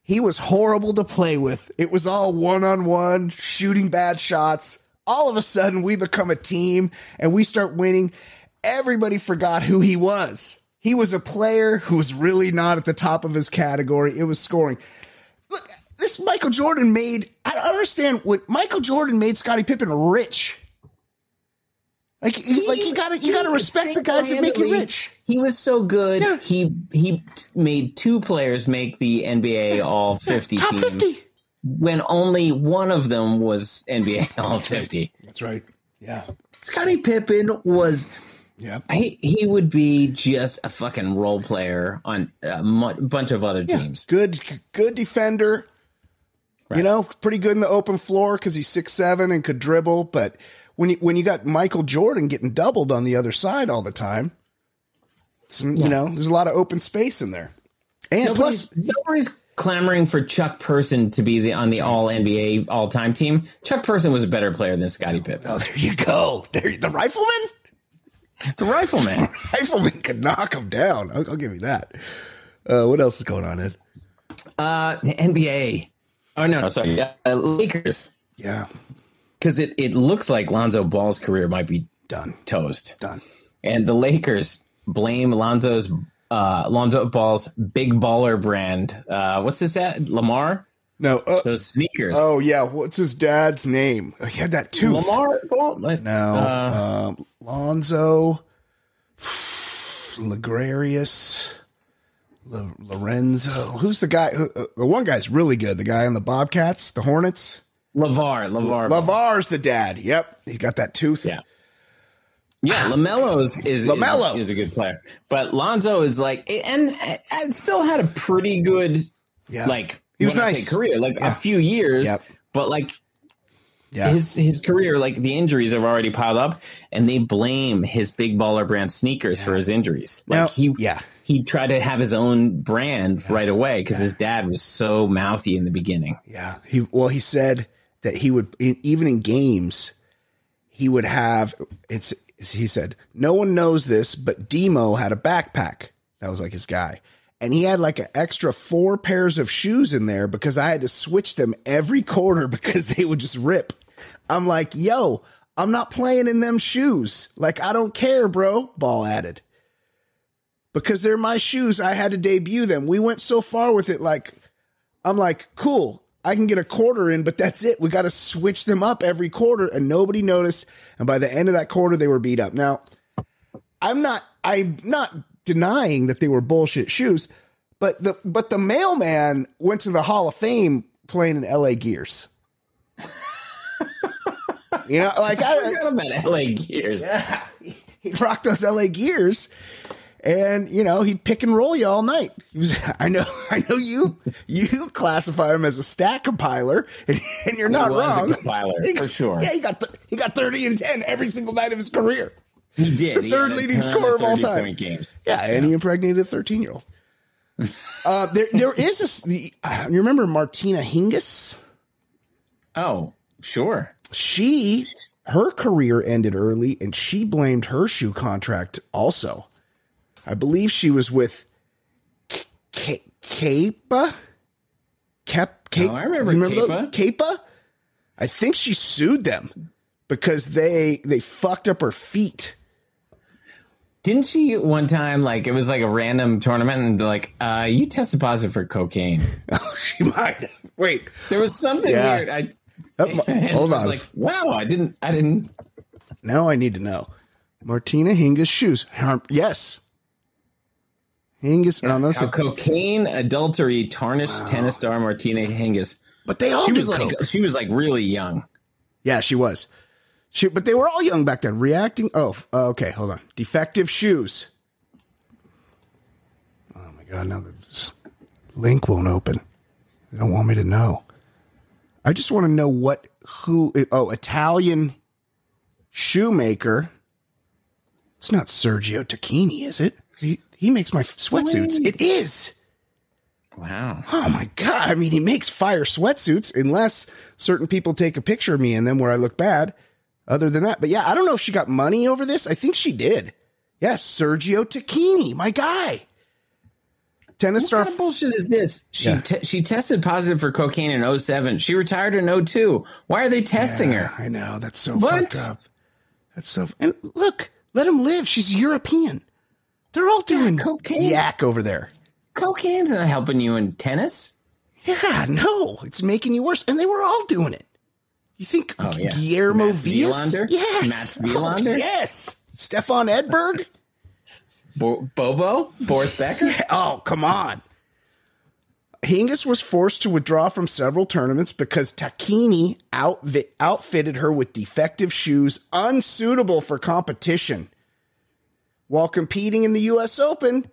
He was horrible to play with. It was all one on one, shooting bad shots. All of a sudden, we become a team and we start winning. Everybody forgot who he was. He was a player who was really not at the top of his category. It was scoring. Look, this Michael Jordan made, I don't understand what Michael Jordan made Scottie Pippen rich. Like, he, like you gotta, you gotta respect the guys that make you rich. He was so good. Yeah. He he made two players make the NBA All 50 Top team 50. when only one of them was NBA All 50. That's right. Yeah. Scottie Pippen was Yeah. I, he would be just a fucking role player on a mu- bunch of other teams. Good, good defender. You know, pretty good in the open floor because he's six seven and could dribble. But when you when you got Michael Jordan getting doubled on the other side all the time, it's, you know, there's a lot of open space in there. And Nobody's, plus, nobody's clamoring for Chuck Person to be the on the All NBA All Time team. Chuck Person was a better player than Scottie Pippen. oh, there you go. There, the rifleman, The Rifleman. the rifleman could knock him down. I'll, I'll give you that. Uh, what else is going on, Ed? uh, the NBA. Oh no, no sorry, uh, Lakers. Yeah, Because it it looks like Lonzo Ball's career might be done, toast, done. and the Lakers blame Lonzo's uh, Lonzo Ball's big baller brand. Uh, what's this at Lamar? No. Uh, Those sneakers. oh yeah, what's his dad's name? Oh, he had that too. Lamar Ball. Like, No, uh, um, Lonzo, Legrarius, L- Lorenzo. Who's the guy? Who, uh, the one guy's really good. The guy on the Bobcats, the Hornets. Lavar. Lavar. Lavar's the dad. Yep, he got that tooth. Yeah. Yeah, Lamelo is is, LaMelo. is is a good player, but Lonzo is like, and and still had a pretty good, Yeah. like He was nice. career, like Yeah. a few years, Yep. but like yeah. his his career, like the injuries have already piled up, and they blame his big baller brand sneakers for his injuries. Like Now- he, yeah. he tried to have his own brand right away because his dad was so mouthy in the beginning. Yeah. He well, he said that he would even in games, he would have it's. He said no one knows this, but Demo had a backpack that was like his guy, and he had like an extra four pairs of shoes in there because I had to switch them every quarter because they would just rip. I'm like, yo, I'm not playing in them shoes. Like I don't care, bro. Ball added because they're my shoes. I had to debut them. We went so far with it, like. I'm like, cool. I can get a quarter in, but that's it. We got to switch them up every quarter, and nobody noticed. And by the end of that quarter, they were beat up. Now, I'm not. I'm not denying that they were bullshit shoes, but the but the mailman went to the Hall of Fame playing in L.A. Gears. you know, like I I, forgot about LA Gears. he'd rock those LA gears and you know he'd pick and roll you all night. He was, I know, I know you, you classify him as a stat compiler, and, and you're not was a wrong. compiler, He- for sure. Yeah, he got th- he got thirty and ten every single night of his career. He did. The He third leading scorer of all time. Games. Yeah, and he impregnated a thirteen year old. Uh, there, there is a. The, uh, you remember Martina Hingis? Oh, sure. she her career ended early and she blamed her shoe contract also. I believe she was with K- K- Kepa. Kep, Oh, I remember the- Kepa? I think she sued them because they they fucked up her feet. Didn't she one time like it was like a random tournament and like, uh, you tested positive for cocaine? Oh, she might. have. Wait, There was something Yeah. weird. I and hold on. like, wow, I didn't, I didn't. now I need to know. Martina Hingis shoes. Yes. Hingis. No, no, cocaine adultery tarnished tennis star Martina Hingis. but they all She do was like, she was like really young. Yeah, she was. She, but they were all young back then. Reacting. Oh, uh, okay. Hold on. Defective shoes. Oh my god! Now this link won't open. They don't want me to know. I just want to know what who. Oh, Italian shoemaker. It's not Sergio Tacchini, is it? He he makes my sweatsuits. It is. Wow. Oh my god! I mean, he makes fire sweatsuits unless certain people take a picture of me and then where I look bad. Other than that, but yeah, I don't know if she got money over this. I think she did. Yeah, Sergio Tacchini, my guy. Tennis What star. kind of bullshit is this? She Yeah. te- she tested positive for cocaine in 07. She retired in 02. Why are they testing Yeah, her? I know that's so What? fucked up. That's so. And look, let him live. She's European. They're all doing cocaine. yak over there. Cocaine's not helping you in tennis. Yeah, no, it's making you worse. And they were all doing it. You think Oh, yeah. Guillermo Mats? Wilander? Yes. Mats Oh, yes. Stefan Edberg? Bo- Bobo? Boris Becker? oh, come on. Hingis was forced to withdraw from several tournaments because Tacchini outfit, outfitted her with defective shoes unsuitable for competition. While competing in the U.S. Open,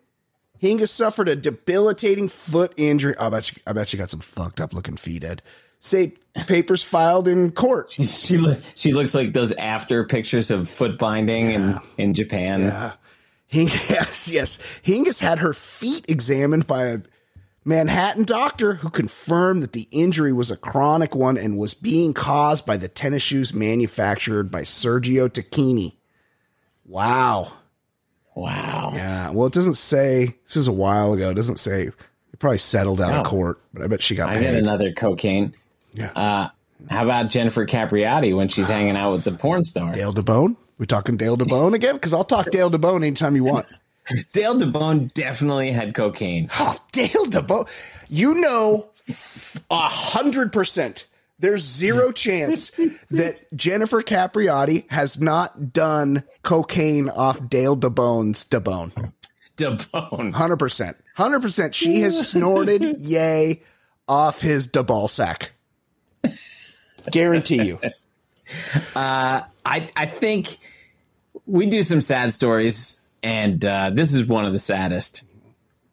Hingis suffered a debilitating foot injury. I bet you, I bet you got some fucked up looking feet, Ed. Say papers filed in court. she lo- she looks like those after pictures of foot binding in, in Japan. Yeah. Hing- yes, yes. Hingis had her feet examined by a Manhattan doctor who confirmed that the injury was a chronic one and was being caused by the tennis shoes manufactured by Sergio Tacchini. Wow. Wow. Yeah. Well, it doesn't say, this was a while ago. It doesn't say, it probably settled out of court, but I bet she got I paid. another cocaine. Yeah. Uh, how about Jennifer Capriati when she's hanging out with the porn star? Dale DaBone? We're talking Dale DaBone again? Because I'll talk Dale DaBone anytime you want. Dale DaBone definitely had cocaine. Oh, Dale DaBone. You know, a hundred percent. There's zero chance that Jennifer Capriati has not done cocaine off Dale DaBone's DaBone. DaBone. Hundred percent. Hundred percent. She has snorted yay off his DeBall sack. Guarantee you. I I think we do some sad stories, and uh, this is one of the saddest.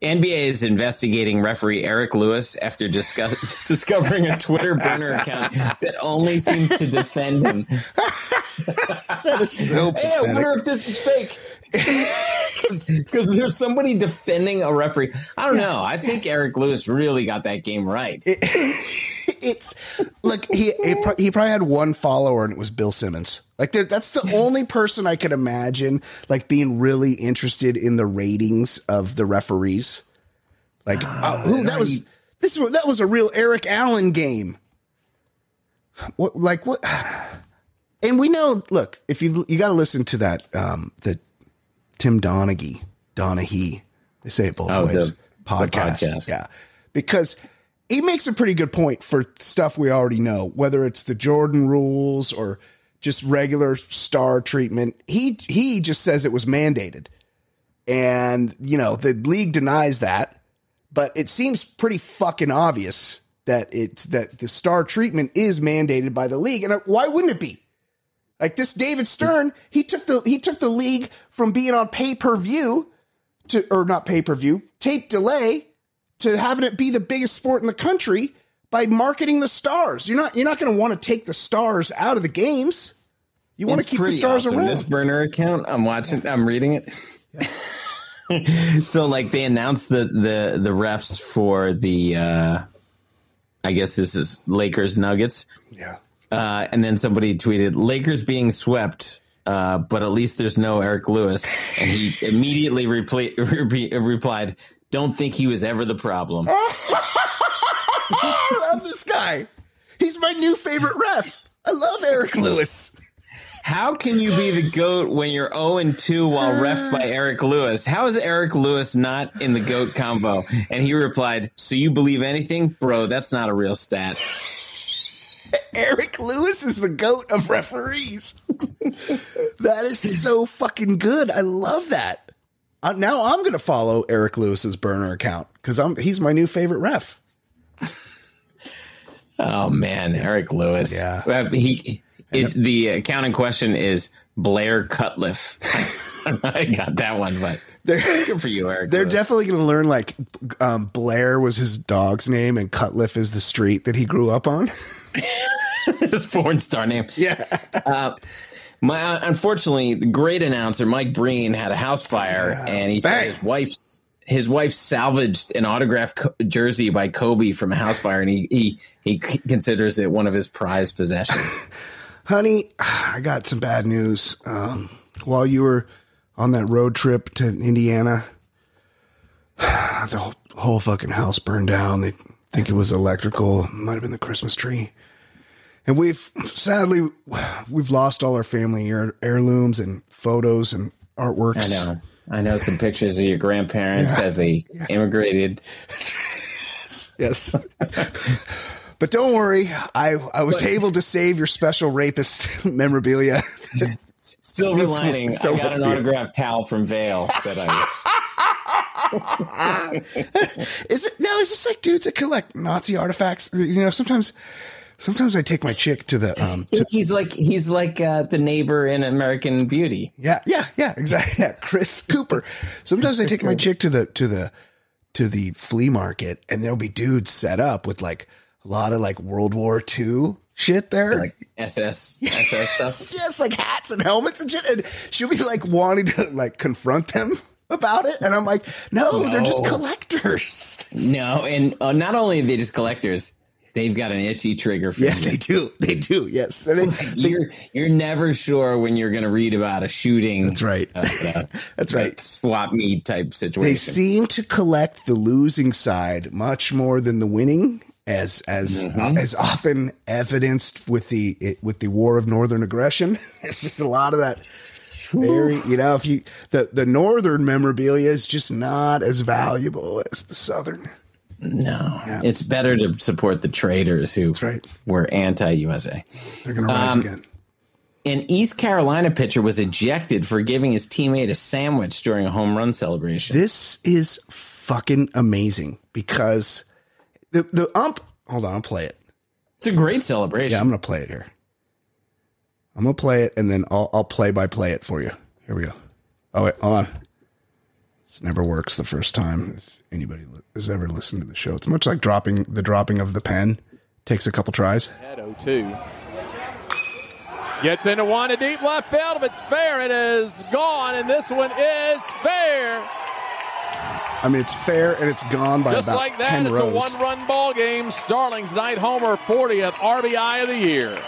NBA is investigating referee Eric Lewis after discuss- discovering a Twitter burner account that only seems to defend him. That is so Hey, I wonder if this is fake. Because there's somebody defending a referee. I don't know. I think Eric Lewis really got that game right. it's look he it, he probably had one follower and it was Bill Simmons. Like there, that's the only person I could imagine like being really interested in the ratings of the referees. Like oh, ooh, that was this was that was a real Eric Allen game. What like what? And we know. Look, if you you got to listen to that um the Tim Donaghy Donaghy. They say it both Oh, ways. the- the podcast. podcast. Yeah. Because he makes a pretty good point for stuff we already know, whether it's the Jordan rules or just regular star treatment. He he just says it was mandated. And, you know, the league denies that, but it seems pretty fucking obvious that it's that the star treatment is mandated by the league. And why wouldn't it be? Like this David Stern, he took the he took the league from being on pay-per-view to or not pay-per-view, tape delay to having it be the biggest sport in the country by marketing the stars. You're not you're not going to want to take the stars out of the games. You want to keep the stars awesome. around. This burner account, I'm watching, I'm reading it. so, like, they announced the the the refs for the, uh I guess this is Lakers Nuggets, yeah. Uh, and then somebody tweeted Lakers being swept. Uh, but at least there's no Eric Lewis, and he immediately repli- re- replied, "Don't think he was ever the problem." I love this guy. He's my new favorite ref. I love Eric Lewis. How can you be the goat when you're 0 and 2 while refed by Eric Lewis? How is Eric Lewis not in the goat combo? And he replied, "So you believe anything, bro? That's not a real stat." Eric Lewis is the goat of referees. that is so fucking good. I love that. Uh, now I'm going to follow Eric Lewis's burner account because I'm he's my new favorite ref. Oh man, Eric Lewis. Yeah. Uh, he. It, the account in question is Blair Cutliff. I got that one, but They're good for you, Eric. they're Lewis. definitely going to learn like um, Blair was his dog's name and Cutliff is the street that he grew up on. His porn star name. yeah. Uh, my uh, unfortunately, the great announcer Mike Breen had a house fire, and he said his wife his wife salvaged an autographed jersey by Kobe from a house fire, and he he he considers it one of his prized possessions. Honey, I got some bad news. Um, while you were on that road trip to Indiana, the whole, whole fucking house burned down. They think it was electrical. Might have been the Christmas tree. And we've sadly we've lost all our family heir- heirlooms and photos and artworks. I know. I know some pictures of your grandparents as they immigrated. Yes. but don't worry, I I was able to save your special rapist memorabilia. Silver lining. so I got an to autographed towel from Vale that I. Is it now? Is this like dudes that collect Nazi artifacts? You know, sometimes, sometimes I take my chick to the um. To, he's like he's like uh, the neighbor in American Beauty. yeah, yeah, yeah, exactly. Yeah, Chris Cooper. Sometimes I take my chick to the to the to the flea market, and there'll be dudes set up with like a lot of like World War II shit there. like SS SS stuff. yes, like hats and helmets and shit. And she'll be like wanting to like confront them about it, and I'm like, no, they're just collectors. No, and uh, not only are they just collectors, they've got an itchy trigger for Yeah, you. they do. They do. Yes, they, You're you're never sure when you're going to read about a shooting. That's right. uh, uh, That's right. swap meet type situation. They seem to collect the losing side much more than the winning, as as Mm-hmm. as often evidenced with the it, with the war of northern aggression. There's just a lot of that. Very, you know, if you the the northern memorabilia is just not as valuable as the southern. no, it's better to support the traders who right. were anti-USA. They're gonna rise Um, again. An East Carolina pitcher was ejected for giving his teammate a sandwich during a home run celebration. This is fucking amazing because the the ump. Hold on, I'll play it. It's a great celebration. Yeah, I'm gonna play it here. I'm gonna play it and then I'll I'll play by play it for you. Here we go. Oh wait, hold on. This never works the first time. If anybody has ever listened to the show, it's much like dropping the dropping of the pen. Takes a couple tries. Head 0-2. Gets into one to deep left field. If it's fair, it is gone, and this one is fair. I mean, it's fair and it's gone by Just about like that, ten it's rows. a one-run ball game. Starling's night homer, 40th RBI of the year.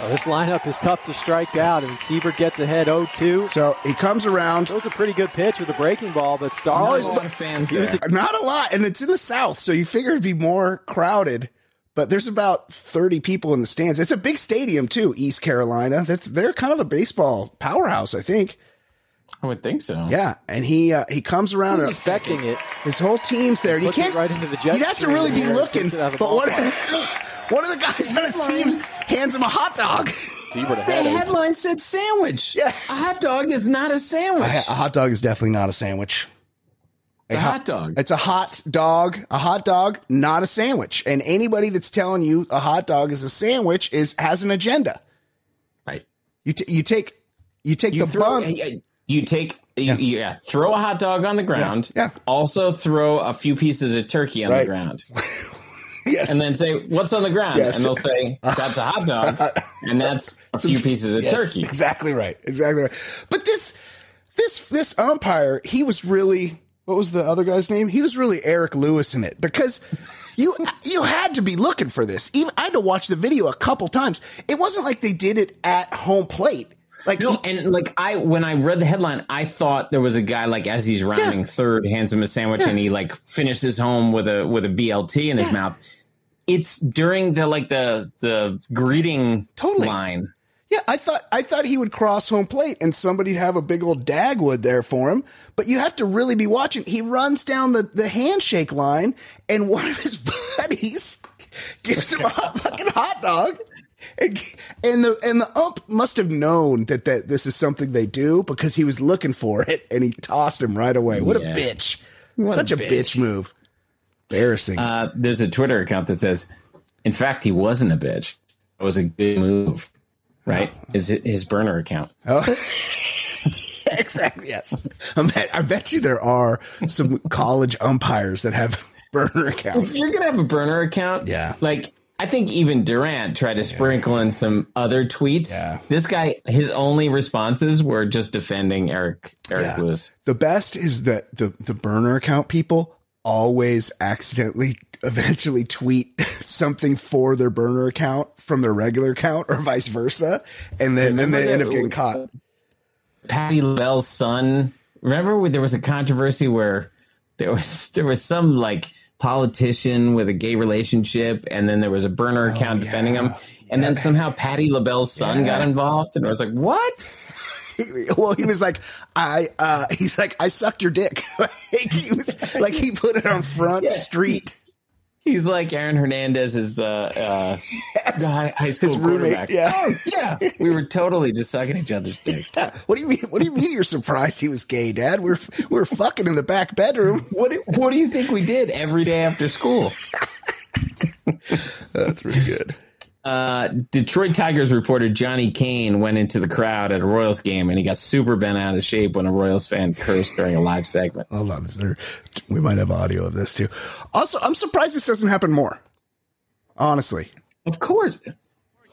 Well, this lineup is tough to strike out, and Siebert gets ahead 0-2. so he comes around. It was a pretty good pitch with a breaking ball, but Always Starling a lot of fans He was there. Not a lot, and it's in the south, so you figure it'd be more crowded. But there's about 30 people in the stands. It's a big stadium too, East Carolina. That's they're kind of a baseball powerhouse, I think. I would think so. Yeah, and he uh, he comes around and expecting it. his whole team's there. And you Puts can't right into the jet You'd have to really be looking. kicks it out of the But what? ballpark. one of the guys on his team hands him a hot dog. The headline said sandwich. Yeah. A hot dog is not a sandwich. a hot dog is definitely not a sandwich. it's a hot dog. It's a hot dog. A hot dog, not a sandwich. And anybody that's telling you a hot dog is a sandwich is has an agenda. right. You t- you take you take You the throw, bun. you, you take you, yeah. throw a hot dog on the ground. Yeah, yeah. Also throw a few pieces of turkey on Right. the ground. yes. And then say, What's on the ground? Yes. And they'll say, That's a hot dog. and that's a few pieces of Yes, turkey. Exactly right. Exactly right. But this this this umpire, he was really what was the other guy's name? He was really Eric Lewis in it because you you had to be looking for this. Even I had to watch the video a couple times. It wasn't like they did it at home plate. Like No, he- and like I when I read the headline, I thought there was a guy like as he's rounding Yeah. third, hands him a sandwich, and he like finishes home with a with a BLT in his mouth. It's during the like the the greeting Totally. line. Yeah, I thought I thought he would cross home plate and somebody'd have a big old dagwood there for him. But you have to really be watching. He runs down the, the handshake line, and one of his buddies gives him a hot, fucking hot dog. And, and the and the ump must have known that, that this is something they do because he was looking for it and he tossed him right away. What Yeah. a bitch! What Such a bitch. bitch move. Embarrassing. Uh, there's a Twitter account that says, "In fact, he wasn't a bitch. It was a good move." Right? Is it his burner account? Oh. exactly. Yes. I bet, I bet you there are some college umpires that have burner accounts. If you're gonna have a burner account, Yeah. like I think even Durant tried to sprinkle in some other tweets. Yeah. This guy, his only responses were just defending Eric Eric Yeah. Lewis. The best is that the the burner account people always accidentally eventually tweet something for their burner account from their regular account or vice versa, and then then they end up getting caught. Patti LaBelle's son. Remember when there was a controversy where there was there was some like politician with a gay relationship, and then there was a burner oh, account defending him, and then somehow Patti LaBelle's son got involved, and I was like, what? well, he was like, I, uh, he's like, I sucked your dick. like he was like, he put it on front Yeah. street. He's like Aaron Hernandez's uh, uh, high, high school His roommate, quarterback. yeah. Oh, yeah. We were totally just sucking each other's dicks. Yeah. What do you mean? What do you mean you're surprised he was gay, Dad? We're we're fucking in the back bedroom. What do, what do you think we did every day after school? That's really good. Uh, Detroit Tigers reporter Johnny Kane went into the crowd at a Royals game and he got super bent out of shape when a Royals fan cursed during a live segment. Hold on, is there? We might have audio of this too. Also, I'm surprised this doesn't happen more. Honestly, Of course.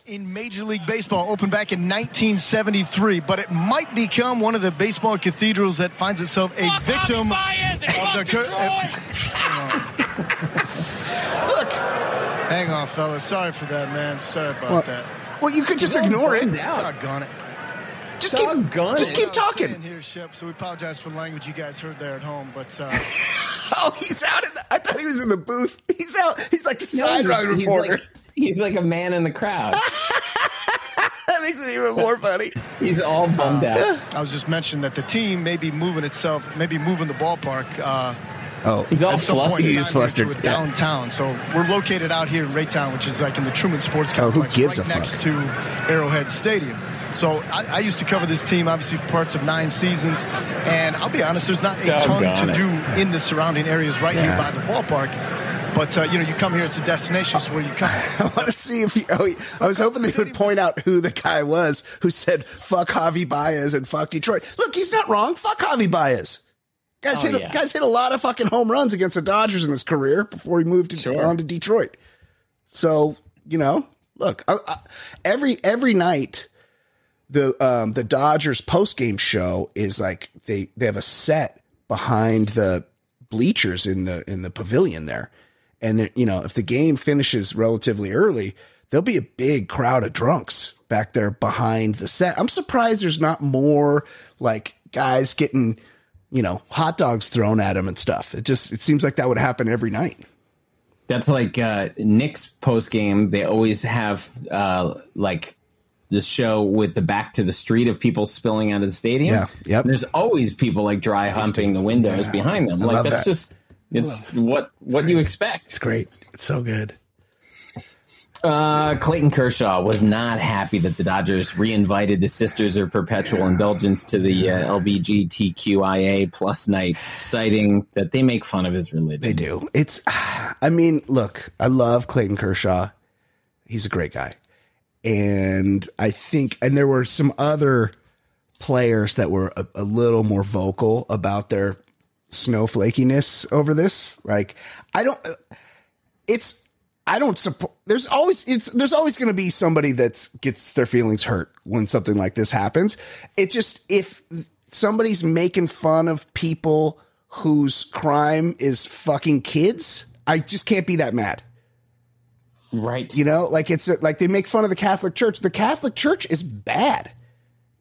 in Major League Baseball opened back in 1973, but it might become one of the baseball cathedrals that finds itself a victim of the. cur- look. Hang on, fellas. Sorry for that, man. Sorry about Well, that. well, you could just ignore it. Out. Doggone it. Just keep, Doggone just keep I was talking. here, Shep, so we apologize for the language you guys heard there at home, but uh, Oh, he's out. In the, I thought he was in the booth. He's out. He's like the No, sideline reporter. like, he's like a man in the crowd. that makes it even more funny. He's all bummed out. I was just mentioning that the team may be moving itself, maybe moving the ballpark. Uh, Oh, He's all at some point flustered. in He is flustered, to yeah. downtown. So we're located out here in Raytown, which is like in the Truman Sports Oh, who Complex, gives right a fuck? next to Arrowhead Stadium. So I, I used to cover this team, obviously, for parts of nine seasons. And I'll be honest, there's not a ton to it. do in the surrounding areas right Yeah. here by the ballpark. But uh, you know, you come here; it's a destination. It's where you come. I want to see if he, oh, I was hoping they would point out who the guy was who said "fuck Javi Baez" and "fuck Detroit." Look, he's not wrong. Fuck Javi Baez. Guys Oh, hit yeah. guys hit a lot of fucking home runs against the Dodgers in his career before he moved to, Sure. on to Detroit. So you know, look, I, I, every every night the um, the Dodgers post game show is like they they have a set behind the bleachers in the in the pavilion there, and you know if the game finishes relatively early, there'll be a big crowd of drunks back there behind the set. I'm surprised there's not more like guys getting you know hot dogs thrown at him and stuff. It just it seems like that would happen every night. That's like uh, Knicks post game. They always have uh, like the show with the back to the street of people spilling out of the stadium. Yeah, yep. And there's always people like dry humping the windows Yeah. behind them. I like love that's that. just it's what what you expect. It's great. It's so good. Uh, Clayton Kershaw was not happy that the Dodgers reinvited the Sisters of Perpetual Indulgence to the uh, LBGTQIA plus night, citing that they make fun of his religion. They do. It's, I mean, look, I love Clayton Kershaw. He's a great guy. And I think, and there were some other players that were a, a little more vocal about their snowflakiness over this. Like, I don't, it's, I don't support, there's always, it's, there's always going to be somebody that gets their feelings hurt when something like this happens. It just, if somebody's making fun of people whose crime is fucking kids, I just can't be that mad. Right. You know, like it's like they make fun of the Catholic Church. The Catholic Church is bad.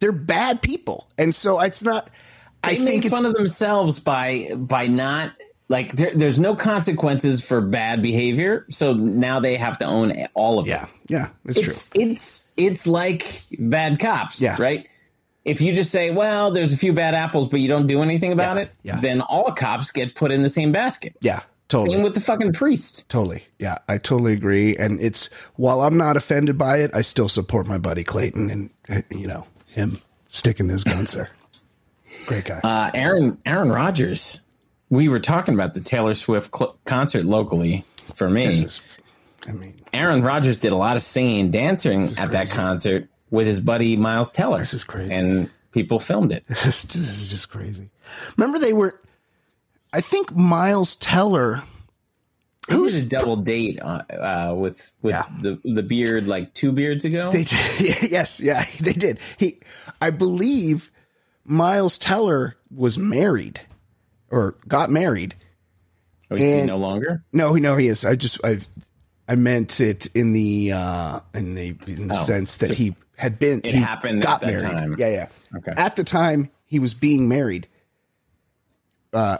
They're bad people, and so it's not. I think make it's fun of themselves by by not like there, there's no consequences for bad behavior, so now they have to own all of yeah, it. yeah, it's, It's true. it's it's like bad cops, Yeah. right? If you just say, "Well, there's a few bad apples," but you don't do anything about Yeah, it, yeah. then all cops get put in the same basket. Yeah, totally. Same with the fucking priest. Totally. Yeah, I totally agree. And it's while I'm not offended by it, I still support my buddy Clayton and you know him sticking his guns there. Great guy. Uh, Aaron Aaron Rodgers. We were talking about the Taylor Swift cl- concert locally. For me, this is, I mean, Aaron Rodgers did a lot of singing and dancing at that concert with his buddy Miles Teller. This is crazy. And people filmed it. this is, this is just crazy. Remember, they were. I think Miles Teller Who's- did a double date uh, uh, with with Yeah. the the beard like two beards ago. They did. yes, yeah, they did. He, I believe, Miles Teller was married or got married. Oh, is he and- no longer. No, no, he is. I just I I meant it in the uh in the in the Oh, sense that he had been it he happened got at that married. time. Yeah, yeah. Okay. At the time he was being married. Uh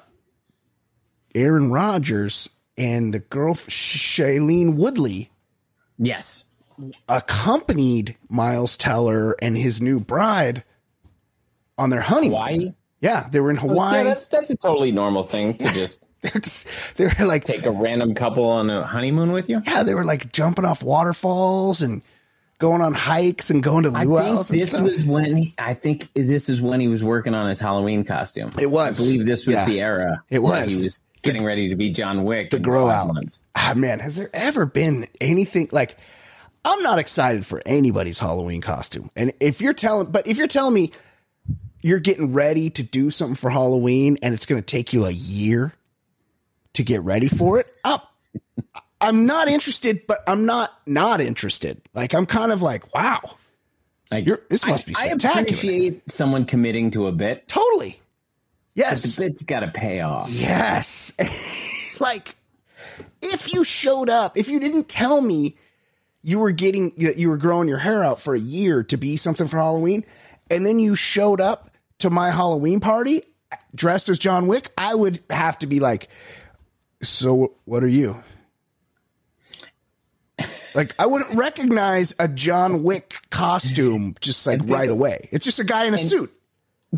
Aaron Rodgers and the girl Shailene Woodley Yes. accompanied Miles Teller and his new bride on their honeymoon. Hawaii. Yeah, they were in Hawaii. Yeah, that's that's a totally normal thing to just they're just they were like take a random couple on a honeymoon with you. yeah, they were like jumping off waterfalls and going on hikes and going to luau's this was when he, I think this is when he was working on his Halloween costume. It was. I believe this was Yeah. the era. It was. He was getting ready to be John Wick. the grow out. months. Ah, man, has there ever been anything like? I'm not excited for anybody's Halloween costume, and if you're telling, but if you're telling me you're getting ready to do something for Halloween and it's going to take you a year to get ready for it, I'm, oh, I'm not interested. But I'm not not interested. Like I'm kind of like, wow, Like You're- this must I- be I spectacular. appreciate someone committing to a bit. totally, But yes, the bit's got to pay off. Yes. like if you showed up, if you didn't tell me you were getting that you were growing your hair out for a year to be something for Halloween, and then you showed up to my Halloween party dressed as John Wick, I would have to be like, "So what are you?" Like I wouldn't recognize a John Wick costume just like right away. It's just a guy in a suit.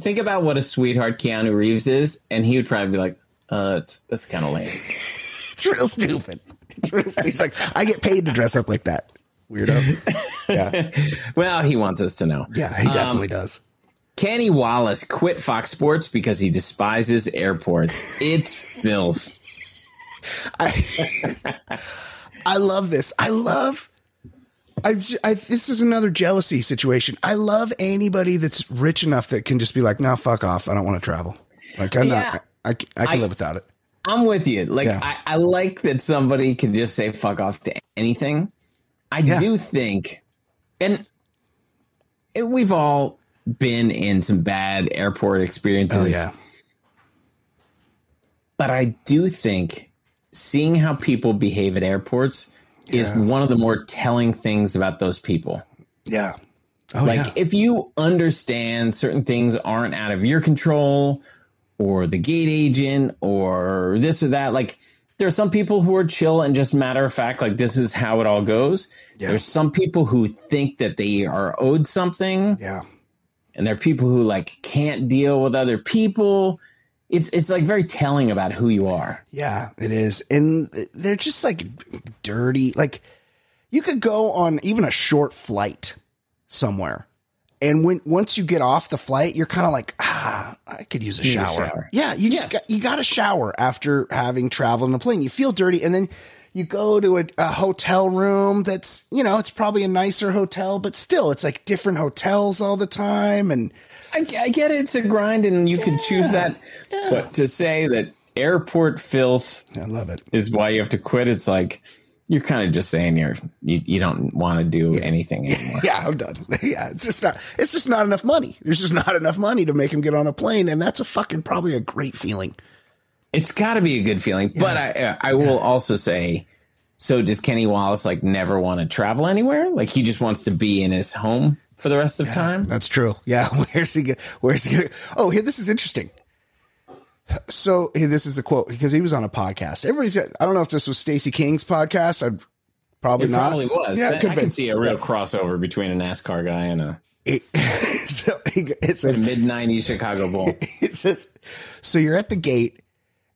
Think about what a sweetheart Keanu Reeves is, and he would probably be like, "Uh, that's, that's kind of lame." It's real stupid. It's real, he's like, I get paid to dress up like that. Weirdo. Yeah. well, he wants us to know. Yeah, he definitely does. Kenny Wallace quit Fox Sports because he despises airports. It's filth. I, I love this. I love. I this is another jealousy situation. I love anybody that's rich enough that can just be like, "No, fuck off. I don't want to travel. Like, I'm Yeah. not. I, I, I can I- live without it." I'm with you. Like Yeah. I, I like that somebody can just say fuck off to anything. I Yeah. do think, and it, we've all been in some bad airport experiences. Oh yeah, but I do think seeing how people behave at airports is one of the more telling things about those people. yeah. Oh Like yeah. if you understand certain things aren't out of your control or the gate agent or this or that, like there are some people who are chill and just matter of fact, like this is how it all goes. Yeah. There's some people who think that they are owed something, yeah. And there are people who like can't deal with other people. It's it's like very telling about who you are. Yeah, it is. And they're just like dirty. Like you could go on even a short flight somewhere. And when once you get off the flight, you're kind of like, ah, I could use a Need a shower. shower. Yeah, you just Yes. got, you got to shower after having traveled in a plane. You feel dirty, and then you go to a, a hotel room that's you know it's probably a nicer hotel, but still it's like different hotels all the time, and I, I get it, it's a grind, and you can choose that. But to say that airport filth I love it. is why you have to quit, it's like you're kind of just saying you're you, you don't want to do anything anymore. Yeah, I'm done. Yeah, it's just not. It's just not enough money. There's just not enough money to make him get on a plane, and that's a fucking probably a great feeling. It's got to be a good feeling. But I I will also say, so does Kenny Wallace like never want to travel anywhere? Like he just wants to be in his home for the rest of time. That's true. Yeah, where's he? Go- where's he? Gonna, oh, here. This is interesting. So here, this is a quote because he was on a podcast. Everybody's. I don't know if this was Stacey King's podcast. I'd probably It not. probably was. Yeah, I could I be. can see a real crossover between a NASCAR guy and a, It, so he, it a says mid '90s Chicago Bull. it says, so you're at the gate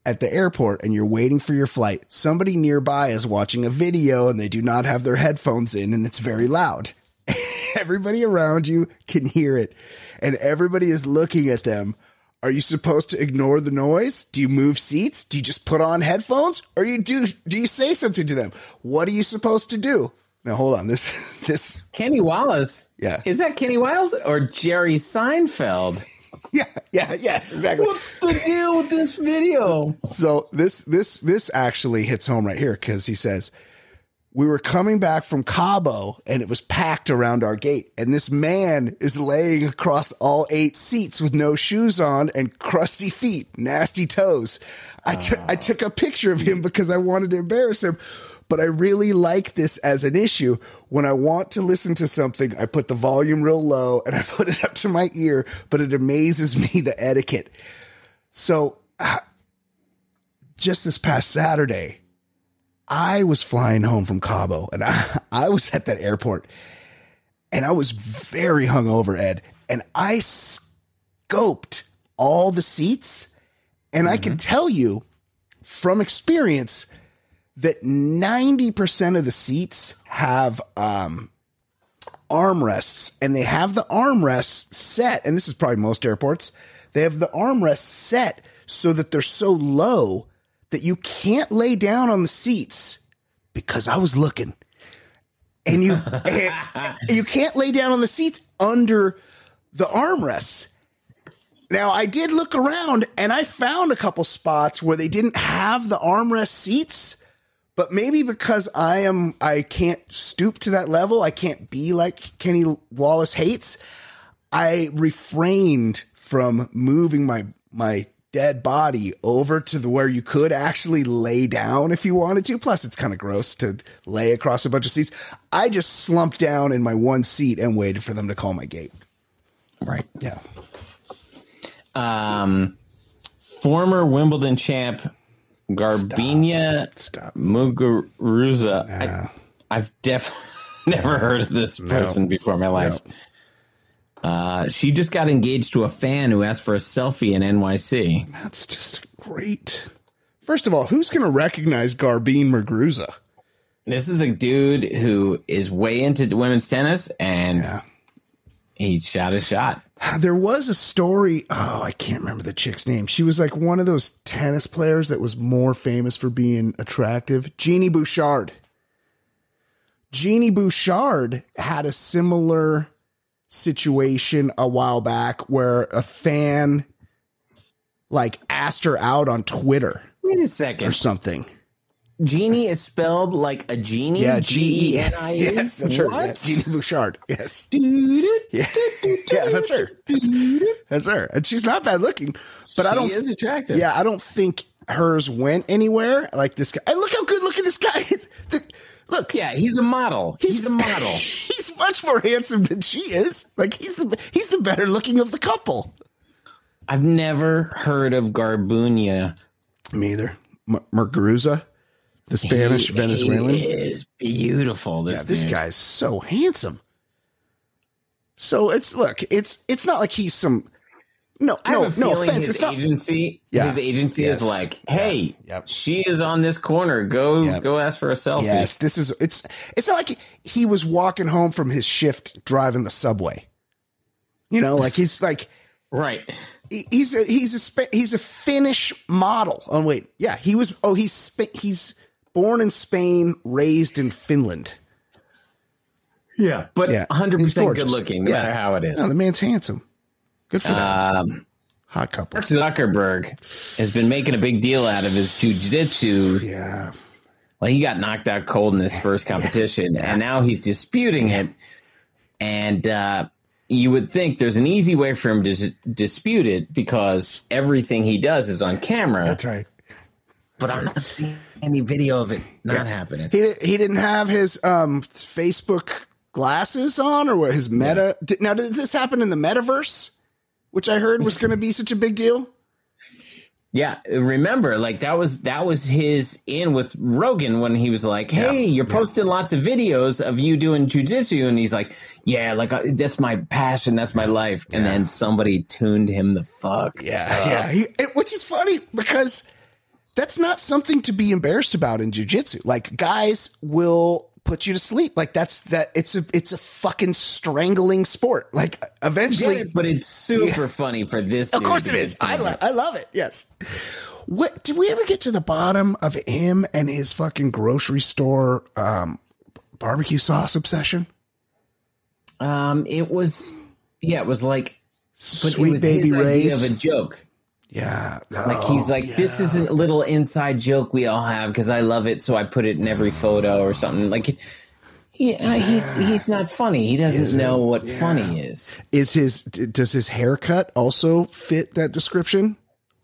at the airport and you're waiting for your flight. Somebody nearby is watching a video and they do not have their headphones in and it's very loud. everybody around you can hear it and everybody is looking at them. Are you supposed to ignore the noise? Do you move seats? Do you just put on headphones? Or you do do you say something to them? What are you supposed to do? Now hold on. This this Kenny Wallace. Yeah. Is that Kenny Wallace or Jerry Seinfeld? Yeah, yeah, yes, exactly. What's the deal with this video? So this this this actually hits home right here because he says we were coming back from Cabo and it was packed around our gate, and this man is laying across all eight seats with no shoes on and crusty feet, nasty toes. I took I took a picture of him because I wanted to embarrass him. But I really like this as an issue. When I want to listen to something, I put the volume real low and I put it up to my ear, but it amazes me the etiquette. So uh, just this past Saturday, I was flying home from Cabo and I, I was at that airport and I was very hungover, Ed, and I scoped all the seats. And I can tell you from experience that 90% of the seats have um, armrests and they have the armrests set. And this is probably most airports. They have the armrests set so that they're so low that you can't lay down on the seats because I was looking and you and you can't lay down on the seats under the armrests. Now I did look around and I found a couple spots where they didn't have the armrest seats, but maybe because I am I can't stoop to that level, I can't be like Kenny Wallace hates. I refrained from moving my my dead body over to the where you could actually lay down if you wanted to. Plus, it's kind of gross to lay across a bunch of seats. I just slumped down in my one seat and waited for them to call my gate. Right. Yeah. Um, former Wimbledon champ Garbina Stop. Muguruza. Nah. I, I've definitely never heard of this person before in my life. Uh, she just got engaged to a fan who asked for a selfie in NYC. That's just great. First of all, who's going to recognize Garbine Mergruza? This is a dude who is way into women's tennis, and Yeah. He shot a shot. There was a story. Oh, I can't remember the chick's name. She was like one of those tennis players that was more famous for being attractive. Genie Bouchard. Genie Bouchard had a similar situation a while back where a fan like asked her out on Twitter Wait a second. or something. Genie is spelled like a genie. Yeah, G E N I E. Yes, that's her. Yeah, What? Genie Bouchard. Yes. Yeah. yeah, that's her. That's, that's her. And she's not bad looking, but I don't is attractive. Yeah, I don't think hers went anywhere. Like this guy. Hey, look how good looking this guy is. The- look, Yeah, he's a model. He's, a model. He's much more handsome than she is. Like he's the he's the better looking of the couple. I've never heard of Garbunia. Me either. M- Merguruza, the Spanish He- Venezuelan. He is beautiful. This Yeah, this dude. guy's so handsome. So it's look, it's it's not like he's some no I no no offense. his It's not agency. Yeah. His agency Yes. is like, hey, Yep. she is on this corner. Go Yep. go ask for a selfie. Yes, this is it's it's not like he was walking home from his shift driving the subway. You know, like he's like Right. he- he's a he's a he's a Finnish model. Oh wait, yeah, he was. Oh, he's he's born in Spain, raised in Finland. Yeah. But Yeah, 100% good looking, no Yeah. matter how it is. No, the man's handsome. Good for. Um, Hot couple. Mark Zuckerberg has been making a big deal out of his jujitsu. Yeah, Well, he got knocked out cold in his first competition, and now he's disputing it. And uh, you would think there's an easy way for him to dispute it because everything he does is on camera. that's right. but I'm not seeing any video of it not happening. He he didn't have his um Facebook glasses on or what his meta. Did, now did this happen in the metaverse, which I heard was going to be such a big deal? Yeah, remember, like that was that was his in with Rogan when he was like, "Hey, you're posting lots of videos of you doing jujitsu," and he's like, "Yeah, like uh, that's my passion, that's my life." And then somebody tuned him the fuck. Yeah, yeah. He, it, which is funny because that's not something to be embarrassed about in jujitsu. Like guys will put you to sleep. Like that's that. It's a it's a fucking strangling sport. Like eventually, Yeah, but it's super funny for this. of course it is. I love it. I love it. Yes. What did we ever get to the bottom of him and his fucking grocery store um, barbecue sauce obsession? Um, it was yeah, it was like Sweet baby Ray's. of a joke. Yeah. Like he's Oh, like, this is a little inside joke we all have because I love it, so I put it in every photo or something. Like, yeah, he's he's not funny. He doesn't Isn't- know what yeah. funny is. Is his does his haircut also fit that description,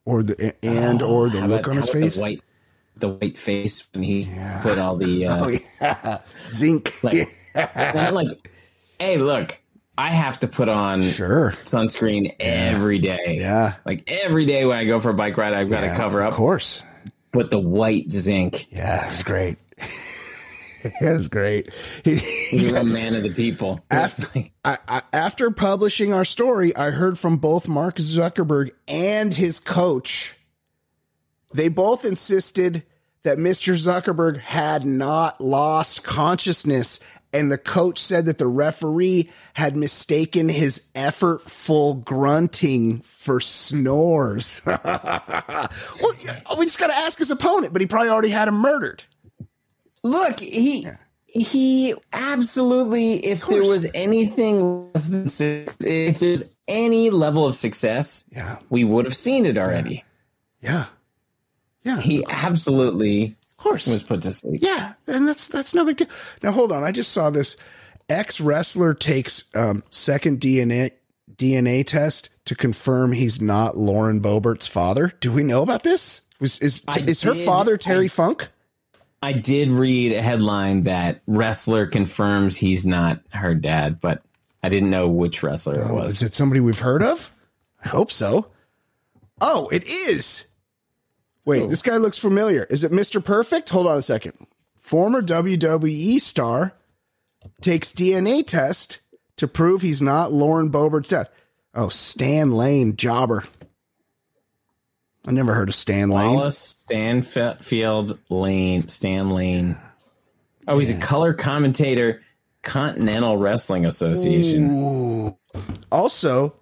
or the and or the Oh, look about- on his face? The white, the white face when he put all the uh, Oh yeah, zinc. like, like, hey, look, I have to put on sure. sunscreen every day. Yeah. like every day when I go for a bike ride, I've got to Yeah, cover up. Of course. Put the white zinc. Yeah, it's great. it's great. He's a man of the people. After, I, I, after publishing our story, I heard from both Mark Zuckerberg and his coach. They both insisted that Mr. Zuckerberg had not lost consciousness, and the coach said that the referee had mistaken his effortful grunting for snores. well, we just got to ask his opponent, but he probably already had him murdered. Look, he he absolutely. If there was anything, less than su- if there's any level of success, Yeah. we would have seen it already. Yeah. Yeah. He absolutely course. was put to sleep. Yeah, and that's that's no big deal. Now hold on, I just saw this. Ex wrestler takes um, second DNA DNA test to confirm he's not Lauren Boebert's father. Do we know about this? Was is I is her father Terry I- Funk? I did read a headline that wrestler confirms he's not her dad, but I didn't know which wrestler it Oh, was. is it somebody we've heard of? I hope so. Oh, it is. Wait, this guy looks familiar. Is it Mr. Perfect? Hold on a second. Former WWE star takes DNA test to prove he's not Lauren Boebert's dad. Oh, Stan Lane, jobber. I never heard of Stan Lane. Wallace Stanfield Lane, Stan Lane. Oh, he's a color commentator, Continental Wrestling Association. Also,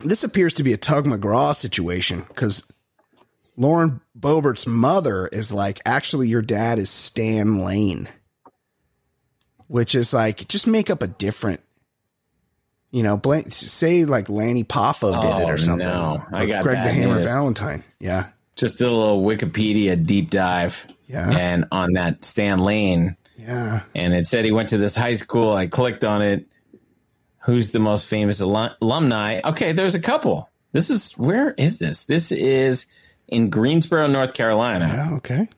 this appears to be a Tug McGraw situation because Lauren Boebert's mother is like, actually, your dad is Stan Lane, which is like, just make up a different, you know, blank, say like Lanny Poffo did it Oh, or something. no. I Or got Greg the Hammer news. Valentine. Yeah. Just did a little Wikipedia deep dive. Yeah. And on that Stan Lane, Yeah. and it said he went to this high school. I clicked on it. Who's the most famous alum- alumni? Okay, there's a couple. This is where is this? This is in Greensboro, North Carolina. Yeah. Okay.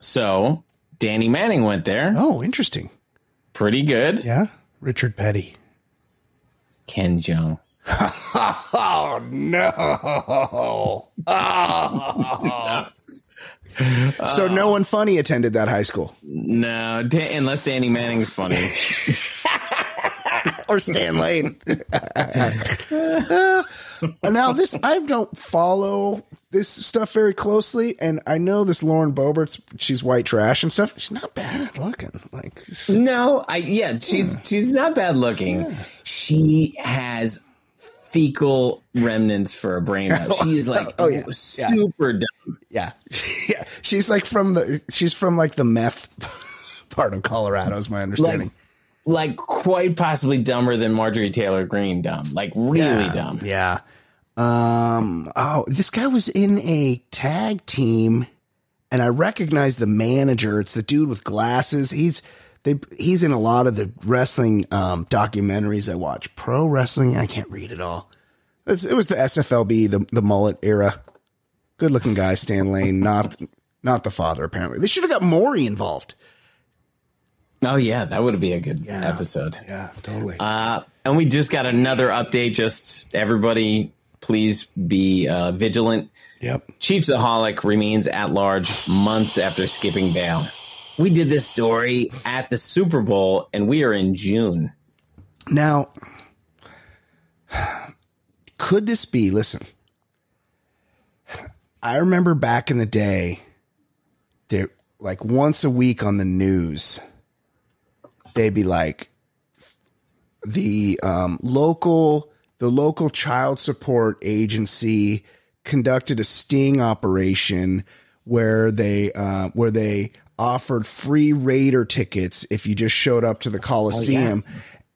So Danny Manning went there. Oh, interesting. Pretty good. Yeah. Richard Petty. Ken Jeong. Oh, no. Oh. so no one funny attended that high school. No, da- unless Danny Manning's funny. or Stan Lane. Uh, Now this I don't follow this stuff very closely, and I know this Lauren Boebert's she's white trash and stuff. She's not bad looking. Like no, I yeah, she's she's not bad looking. She has fecal remnants for a brain. though. Oh, she is like Oh, yeah. super dumb. yeah, yeah. She's like from the she's from like the meth part of Colorado, is my understanding. Like quite possibly dumber than Marjorie Taylor Greene dumb. Like really yeah. dumb. Yeah. Um. Oh, this guy was in a tag team, and I recognize the manager. It's the dude with glasses. He's they. He's in a lot of the wrestling um, documentaries I watch. Pro wrestling. I can't read it all. It was, it was the SFLB, the the mullet era. Good looking guy, Stan Lane. Not not the father. Apparently, they should have got Maury involved. Oh yeah, that would be a good episode. Yeah, totally. Uh, and we just got another update. Just everybody, please be uh, vigilant. yep. Chiefsaholic remains at large months after skipping bail. We did this story at the Super Bowl, and we are in June. Now, could this be? Listen, I remember back in the day, there like once a week on the news, they'd be like the um, local the local child support agency conducted a sting operation where they uh, where they offered free raider tickets if you just showed up to the Coliseum,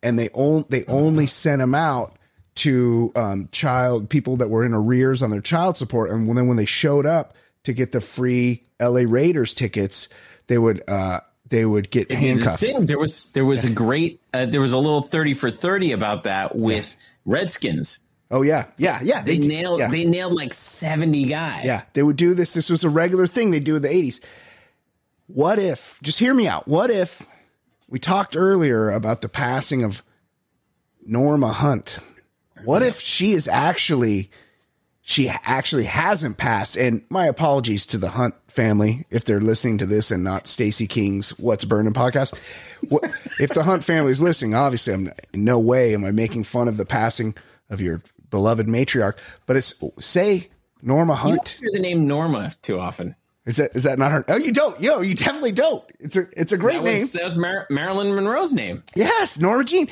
and they on, they only sent them out to um, child people that were in arrears on their child support, and then when they showed up to get the free LA Raiders tickets, they would uh, they would get handcuffed. thing, there was there was a great uh, there was a little thirty for thirty about that with Redskins. Oh yeah, yeah, yeah. They, did- nailed yeah. they nailed like seventy guys. Yeah, they would do this. This was a regular thing they do in the 80s. What if, just hear me out. What if we talked earlier about the passing of Norma Hunt? What if she is actually, she actually hasn't passed? And my apologies to the Hunt family if they're listening to this and not Stacey King's What's Burning podcast. What, if the Hunt family is listening, obviously, I'm in no way am I making fun of the passing of your beloved matriarch, but it's say Norma Hunt. don't hear the name Norma too often. Is that is that not her? Oh, you don't. Yo, you definitely don't. It's a it's a great That name. was, that was Mar- Marilyn Monroe's name. Yes, Norma Jean.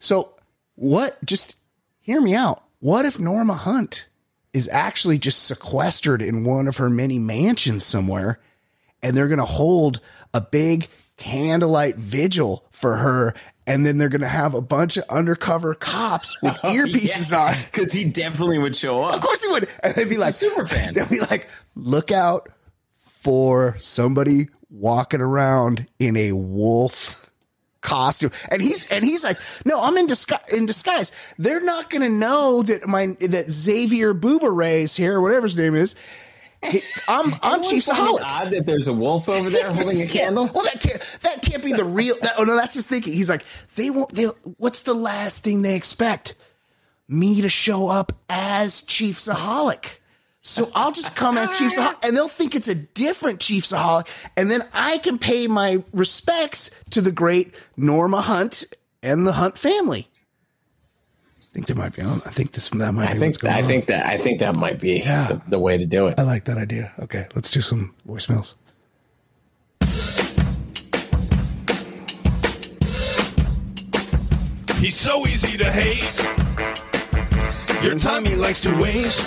So what? Just hear me out. What if Norma Hunt is actually just sequestered in one of her many mansions somewhere, and they're going to hold a big candlelight vigil for her, and then they're going to have a bunch of undercover cops with oh, earpieces on. because he definitely would show up. Of course he would. And they'd be like, super fan. They'd be like, look out for somebody walking around in a wolf costume. And he's and he's like, no, I'm in disguise. In disguise. They're not going to know that my that Xavier Booba is here, whatever his name is. I'm I'm Chiefsaholic. Odd that there's a wolf over there holding a candle. Well, that can't that can't be the real. That, oh no, that's his thinking. He's like, they won't. They what's the last thing they expect? Me to show up as Chiefsaholic. So I'll just come as Chiefsaholic, and they'll think it's a different Chiefsaholic, and then I can pay my respects to the great Norma Hunt and the Hunt family. I think there might be. I think this that might I be what's think going I on. think that I think that might be Yeah. the, the way to do it. I like that idea. Okay, let's do some voicemails. He's so easy to hate. Your time he likes to waste.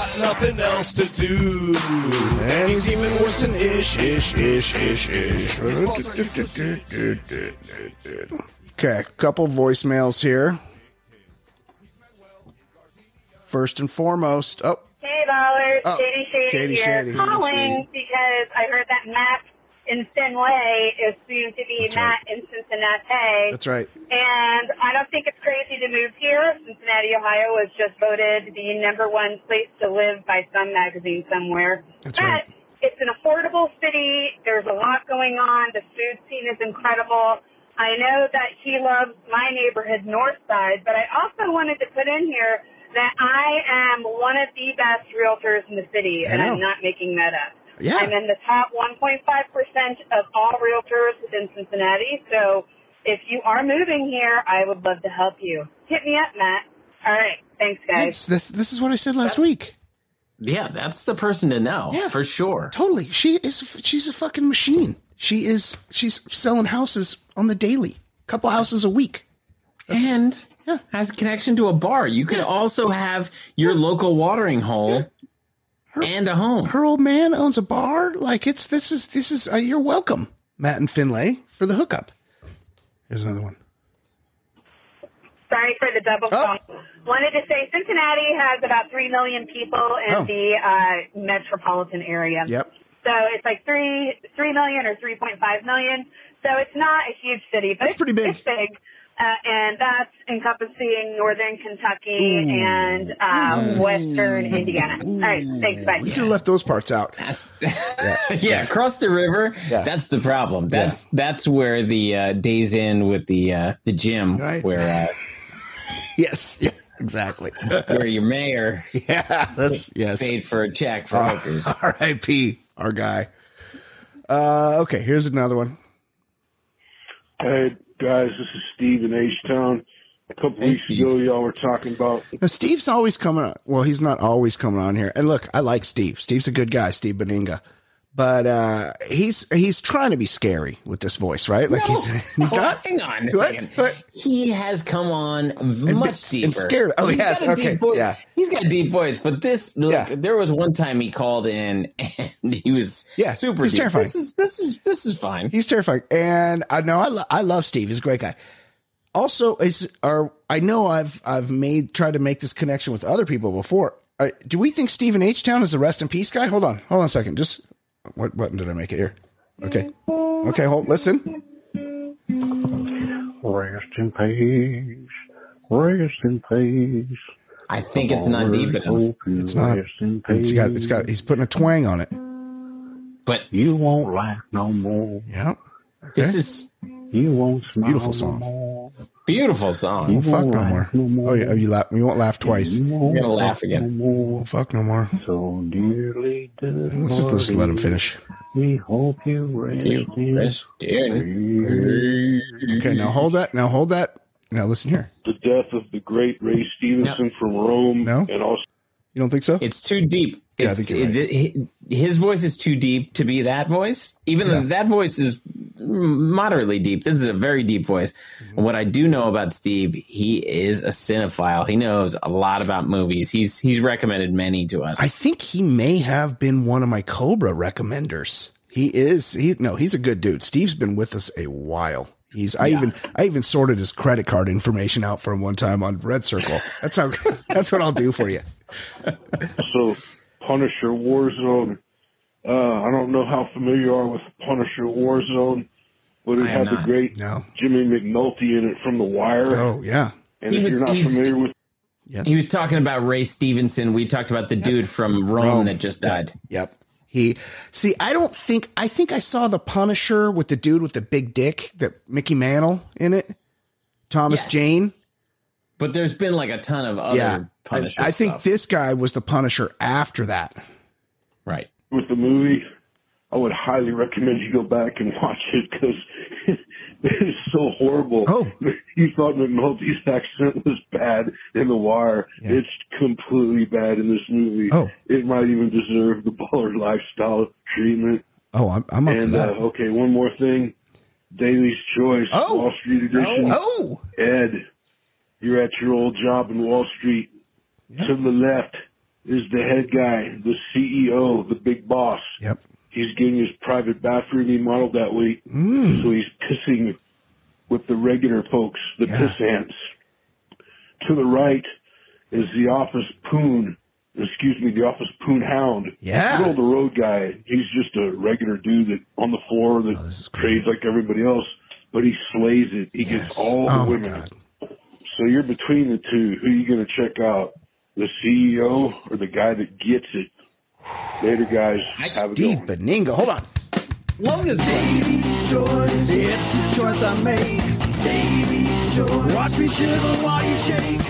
nothing else to do. And he's even worse than ish, ish, ish, ish, ish. Okay, couple voicemails here. First and foremost, oh, Hey, Ballard. Oh, Katie Shady Katie here. Shady. Calling because I heard that Matt in Fenway is soon to be That's Matt in Cincinnati. that's right. And I don't think it's crazy to move here. Cincinnati, Ohio was just voted the number one place to live by some magazine somewhere. That's but right. it's an affordable city. There's a lot going on. The food scene is incredible. I know that he loves my neighborhood, North Side, but I also wanted to put in here that I am one of the best realtors in the city, and. I'm not making that up. Yeah. I'm in the top 1.5% of all realtors within Cincinnati. So if you are moving here, I would love to help you. Hit me up, Matt. All right. Thanks, guys. It's, this, this is what I said last week. Yeah, that's the person to know Yeah. for sure. Totally. She is. She's a fucking machine. She is. She's selling houses on the daily. Couple houses a week. and Yeah. has a connection to a bar. You could also have your local watering hole and a home. Her old man owns a bar. Like it's. This is. This is. Uh, you're welcome, Matt and Finlay, for the hookup. Here's another one. Sorry for the double Oh. phone. Wanted to say Cincinnati has about 3 million people in Oh. the uh, metropolitan area. Yep. So it's like 3, 3 million or 3.5 million. So it's not a huge city, but That's it's pretty big. It's big. Uh, and that's encompassing northern Kentucky and uh, western Indiana. All right, thanks, bye. We could have left those parts out. That's yeah, across the river. Yeah. That's the problem. That's that's where the uh, days in with the uh, the gym, Right. where uh, Yes. Yeah. Exactly. where your mayor yeah. That's yes. paid for a check for hookers. R.I.P. Our guy. Uh, okay. Here's another one. Hey guys, this is Steve in H Town. A couple Hey, weeks Steve. ago, y'all were talking about Now, Steve's always coming on. Well, he's not always coming on here. And look, I like Steve. Steve's a good guy, Steve Beninga. But uh, he's he's trying to be scary with this voice, right? Like he's he's Oh, not. Hang on a What? second. What? He has come on much been- deeper. and scared- oh, He's a okay, deep voice. yeah. He's got a deep voice, but this look, Yeah. there was one time he called in and he was Yeah, super he's deep. terrifying. This is this is this is fine. He's terrifying, and I know I, lo- I love Steve. He's a great guy. Also, is are I know I've I've made tried to make this connection with other people before. Uh, do we think Stephen H. Town is the rest in peace guy? Hold on, hold on a second. Just what button did I make it here? Okay, mm. okay. Hold. Listen. rest in peace, rest in peace. I think it's not deep enough. It's not. Rest in It's got. It's got. He's putting a twang on it. But You won't laugh no more. Yeah. this is You won't smile Beautiful no song. more. beautiful song. Oh, fuck no won't more. laugh no more. Oh yeah. Oh, you laugh. You won't laugh twice. You won't gonna laugh again. No more. Fuck no more. So dearly Let's just, let's just let him finish. We hope you rest You in Okay. Now hold that. Now hold that. Now listen here. the death of the great Ray Stevenson from Rome, No. and also You don't think so? It's too deep. Yeah, I think right. it- his voice is too deep to be that voice. Even though that voice is moderately deep. This is a very deep voice. Mm-hmm. What I do know about Steve, he is a cinephile. He knows a lot about movies. He's he's recommended many to us. I think he may have been one of my Cobra recommenders. He is. He no. He's a good dude. Steve's been with us a while. He's. I even. I even sorted his credit card information out for him one time on Red Circle. That's how. that's what I'll do for you. so Punisher Warzone. Uh, I don't know how familiar you are with Punisher Warzone, but it I am had the great No. Jimmy McNulty in it from The Wire. Oh yeah. and He if was- you're not he's- familiar with Yes. he was talking about Ray Stevenson. We talked about the dude from Rome, Rome. that just died. Yep. He see. I don't think. I think I saw the Punisher with the dude with the big dick that Mickey Mantle in it. Thomas Yes. Jane. But there's been like a ton of other Yeah. I, Punisher I think stuff. this guy was the Punisher after that. right. with the movie, I would highly recommend you go back and watch it because it is so horrible. Oh. you thought McNulty's accent was bad in The Wire. Yeah. It's completely bad in this movie. Oh. It might even deserve the baller lifestyle treatment. Oh, I'm, I'm up for And uh, that. okay, one more thing. Daly's Choice, Oh. Wall Street Edition. oh. Ed, you're at your old job in Wall Street. To the left is the head guy, the CEO, the big boss. Yep. He's getting his private bathroom remodeled that week, Mm. so he's pissing with the regular folks, the Yeah. piss ants. To the right is the office poon, excuse me, the office poon hound. Yeah. Middle of the road guy. He's just a regular dude that on the floor that Oh, trades like everybody else, but he slays it. He Yes. gets all the oh my women. god. So you're between the two. Who are you going to check out? The CEO or the guy that gets it? Later, guys. Have a good Steve one. Beninga. Hold on. Love this one. It's a choice I make. Baby's choice. Watch me shiver while you shake.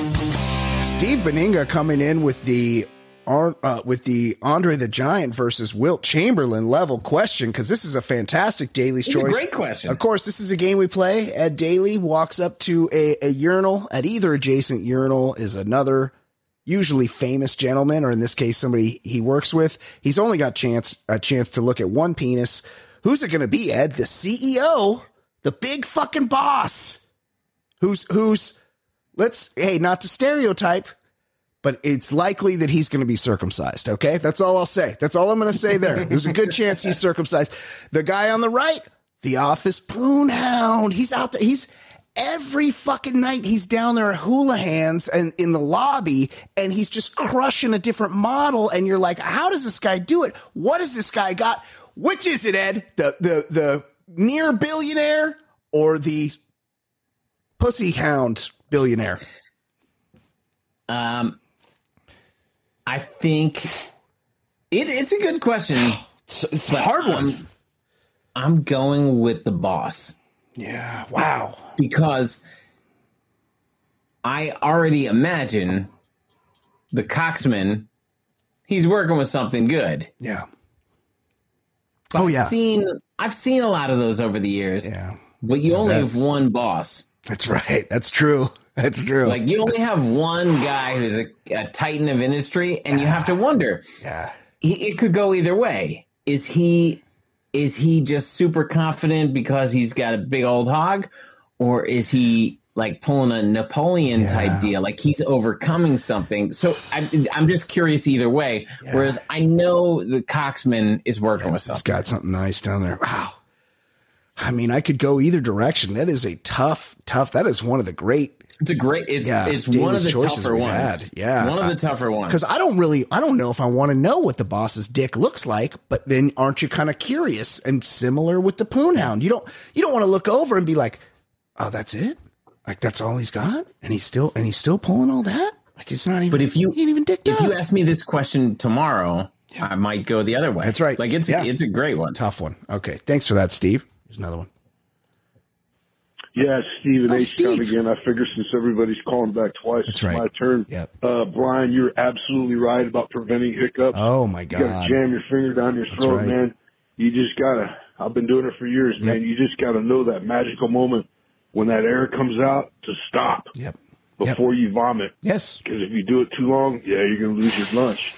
Steve Beninga coming in with the uh, with the Andre the Giant versus Wilt Chamberlain level question because this is a fantastic Daly's It's a choice. great question. Of course, this is a game we play. Ed Daly walks up to a, a urinal. At either adjacent urinal is another usually famous gentleman, or in this case, somebody he works with. He's only got chance a chance to look at one penis. Who's it going to be, Ed? The CEO, the big fucking boss. Who's who's? Let's hey, not to stereotype, but it's likely that he's going to be circumcised. Okay, that's all I'll say. That's all I'm going to say there. There's a good chance he's circumcised. The guy on the right, the office poon hound, he's out there. He's every fucking night he's down there at Hula Hands and in the lobby, and he's just crushing a different model. And you're like, how does this guy do it? What has this guy got? Which is it, Ed? The the the near billionaire or the pussy hound billionaire? Um, I think it is a good question. It's, it's a hard one. I'm, I'm going with the boss Yeah. Wow. Because I already imagine the coxman. He's working with something good. Yeah. But Oh, yeah. I've seen I've seen a lot of those over the years. Yeah. But you only bet. have one boss. That's right. That's true. That's true. Like you only have one guy who's a, a titan of industry, and you have to wonder. yeah. He, it could go either way. Is he is he just super confident because he's got a big old hog, or is he like pulling a Napoleon Yeah. type deal? Like he's overcoming something. So I'm I'm just curious either way. Whereas I know the Coxman is working with He's something. got something nice down there. Wow. I mean, I could go either direction. That is a tough, tough. That is one of the great It's a great. It's Yeah, it's one of the tougher ones. had. Yeah. one of the tougher ones. because I don't really, I don't know if I want to know what the boss's dick looks like. But then, aren't you kind of curious? And similar with the Poonhound, you don't, you don't want to look over and be like, "Oh, that's it? Like that's all he's got?" And he's still, and he's still pulling all that. Like it's not even. But if you he ain't even dicked if up. you ask me this question tomorrow, I might go the other way. That's right. Like it's Yeah. it's a great one. tough one. Okay, thanks for that, Steve. Here's another one. Yeah, Steve and Oh, H Town Steve. again. I figure since everybody's calling back twice, That's it's right. my turn. Yep. Uh, Brian, you're absolutely right about preventing hiccups. Oh my god! you gotta god. jam your finger down your That's throat, right. man. You just gotta. I've been doing it for years, Yep. man. You just gotta know that magical moment when that air comes out to stop Yep. Yep. before you vomit. Yes. Because if you do it too long, yeah, you're gonna lose your lunch.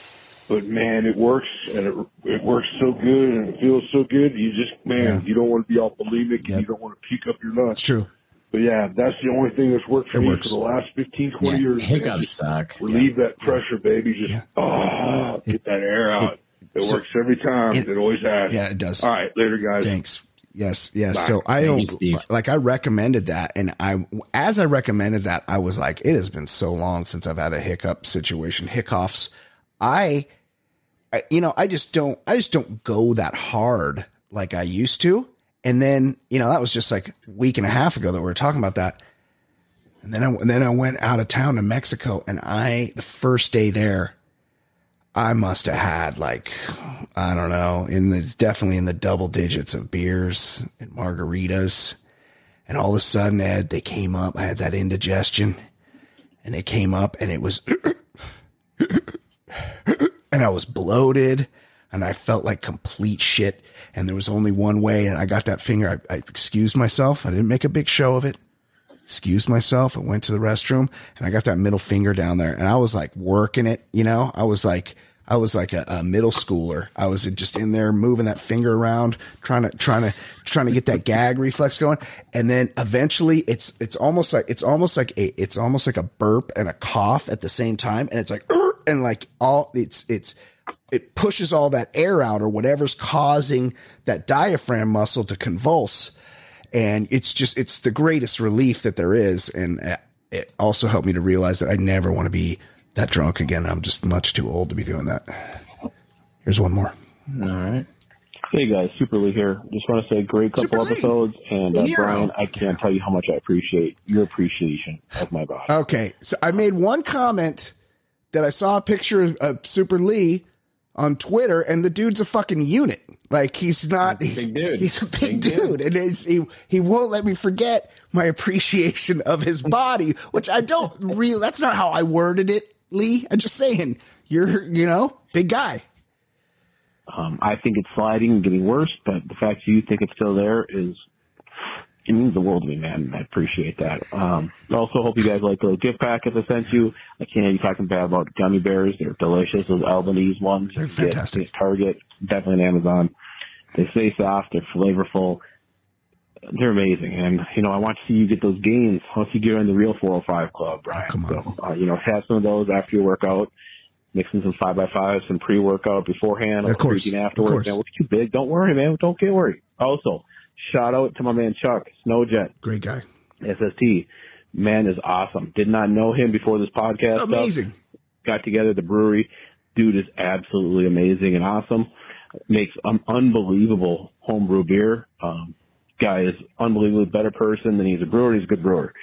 But man, it works, and it it works so good, and it feels so good. You just man, Yeah. you don't want to be all bulimic, Yep. and you don't want to puke up your lunch. It's true. But yeah, that's the only thing that's worked for It me works. for the last 15, 20 Yeah, years. hiccups Just suck. Relieve that pressure, baby. Just, Yeah. oh, get that air out. It, so- works every time. it- It, always has. Yeah, it does. All right, later, guys. Thanks. Yes, yes. So I Thank don't you, like. I recommended that, and I, as I recommended that, I was like, it has been so long since I've had a hiccup situation, hiccups. I, I, you know, I just don't, I just don't go that hard like I used to. And then, you know, that was just like a week and a half ago that we were talking about that. And then I, and then I went out of town to Mexico, and I, the first day there, I must have had like, I don't know, in the definitely in the double digits of beers and margaritas. And all of a sudden, Ed, they came up. I had that indigestion and they came up and it was, and I was bloated and I felt like complete shit. And there was only one way. And I got that finger. I, I excused myself. I didn't make a big show of it excused myself and went to the restroom and I got that middle finger down there and I was like working it, you know, I was like, I was like a, a middle schooler. I was just in there moving that finger around, trying to, trying to, trying to get that gag reflex going. And then eventually it's, it's almost like, it's almost like a, it's almost like a burp and a cough at the same time. And it's like, and like all it's, it's, it pushes all that air out or whatever's causing that diaphragm muscle to convulse and it's just it's the greatest relief that there is and it also helped me to realize that i never want to be that drunk again i'm just much too old to be doing that here's one more All right. Hey guys, Super Lee here. Just want to say great couple Super Lee. episodes, and uh, Brian, I can't tell you how much I appreciate your appreciation of my body. okay so i made one comment that i saw a picture of super lee on twitter and the dude's a fucking unit like he's not He's a big dude. he's a big, Big dude, dude. and he's, he he won't let me forget my appreciation of his body which i don't really that's not how i worded it lee i'm just saying you're you know big guy Um, I think it's sliding and getting worse, but the fact you think it's still there is it means the world to me, man. I appreciate that. Um, I also hope you guys like the gift packets I sent you. I can't have you talking bad about gummy bears. They're delicious. Those Albanese ones. They're can get fantastic. Target, definitely on Amazon. They stay soft. They're flavorful. They're amazing. And, you know, I want to see you get those gains once you get in the real 405 club, Brian. come on. So, uh, you know, have some of those after your workout. Mix in some five by fives, some pre workout beforehand, Of or course. creatine Of afterwards. course. Man, what's too big? Don't worry, man. Don't get worried. Also, shout out to my man Chuck Snowjet, great guy SST. Man is awesome. Did not know him before this podcast. stuff. amazing Got together at the brewery. Dude is absolutely amazing and awesome. Makes um, unbelievable homebrew beer. Um, guy is unbelievably better person than he's a brewer. He's a good brewer.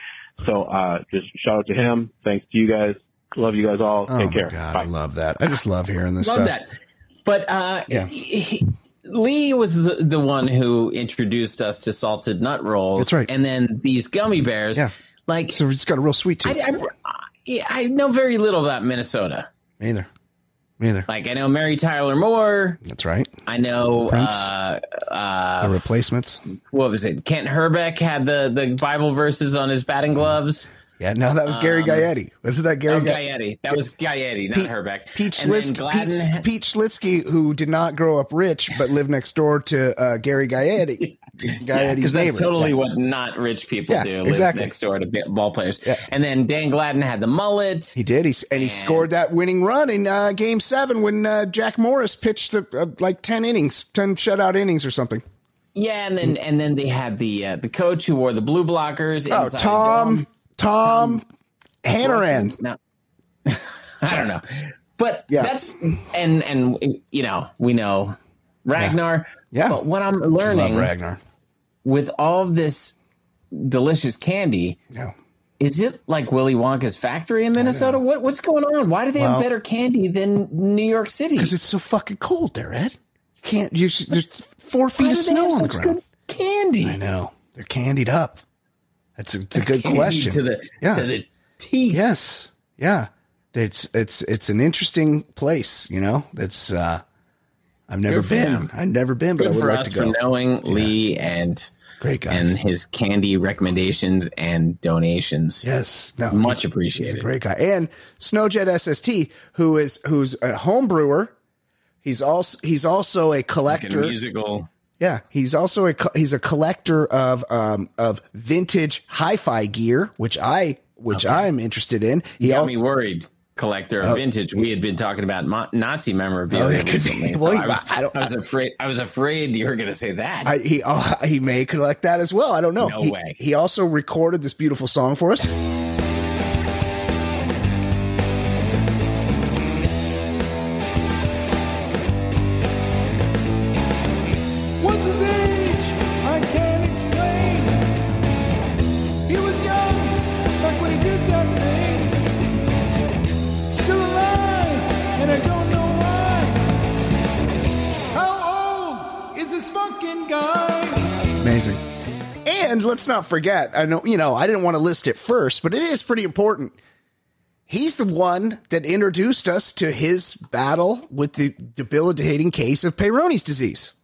So uh, just shout out to him. Thanks to you guys. Love you guys all. oh Take my care. god Bye. i love that i just love hearing this Love stuff that. But uh, Yeah. he- he- Lee was the, the one who introduced us to salted nut rolls. That's right. And then these gummy bears. Yeah. Like, so it's got a real sweet I, tooth I, I, I know very little about Minnesota. either Me either. Like I know Mary Tyler Moore. That's right. I know Prince. uh, uh, The replacements. what was it? Kent Hrbek had the the Bible verses on his batting gloves. Yeah, no, that was Gary Gaetti. Wasn't that Gary Oh, Gaetti? Gaetti. That was Gaetti, not Pete- Hrbek. Pete And then Schlitzky, Gladden Pete, Pete Schlitzky, who did not grow up rich but lived next door to uh, Gary Gaetti. Gaetti's because that's neighbor. totally Yeah. what not rich people Yeah, do. Live exactly. next door to ba- ball players. Yeah. And then Dan Gladden had the mullet. He did. He and he scored that winning run in uh, Game Seven when uh, Jack Morris pitched uh, like ten innings, ten shutout innings or something. Yeah, and then and then they had the uh, the coach who wore the blue blockers. Oh, inside Tom. Tom, Hannaran. No, I don't know, but Yeah. that's and and you know we know Ragnar. Yeah. but what I'm Love learning Ragnar. With all of this delicious candy. Yeah. Is it like Willy Wonka's factory in Minnesota? What what's going on? Why do they Well- have better candy than New York City? Because it's so fucking cold there, Ed. You can't. You, there's four feet of snow on the ground. candy. I know they're candied up. That's a, it's a good question. to the Yeah. to the teeth. Yes. Yeah. It's it's it's an interesting place, you know. That's uh I've never been. I've never been, but Good I would for like us to for go. knowing Lee and Great guys. and his candy recommendations and donations. yes. No. much appreciated. great guy. And Snowjet SST, who is who's a home brewer. He's also he's also a Like a collector. musical. Yeah, he's also a he's a collector of um of vintage hi-fi gear, which I which I'm interested in. He Got al- me worried. Collector of oh. vintage. We had been talking about mo- Nazi memorabilia. Oh, it could be. recently, so Well, I, was, I don't- I was afraid. I was afraid you were going to say that. I, he oh, he may collect that as well. I don't know. No He- way. He also recorded this beautiful song for us. Let's not forget, I know, you know, I didn't want to list it first, but it is pretty important. He's the one that introduced us to his battle with the debilitating case of Peyronie's disease.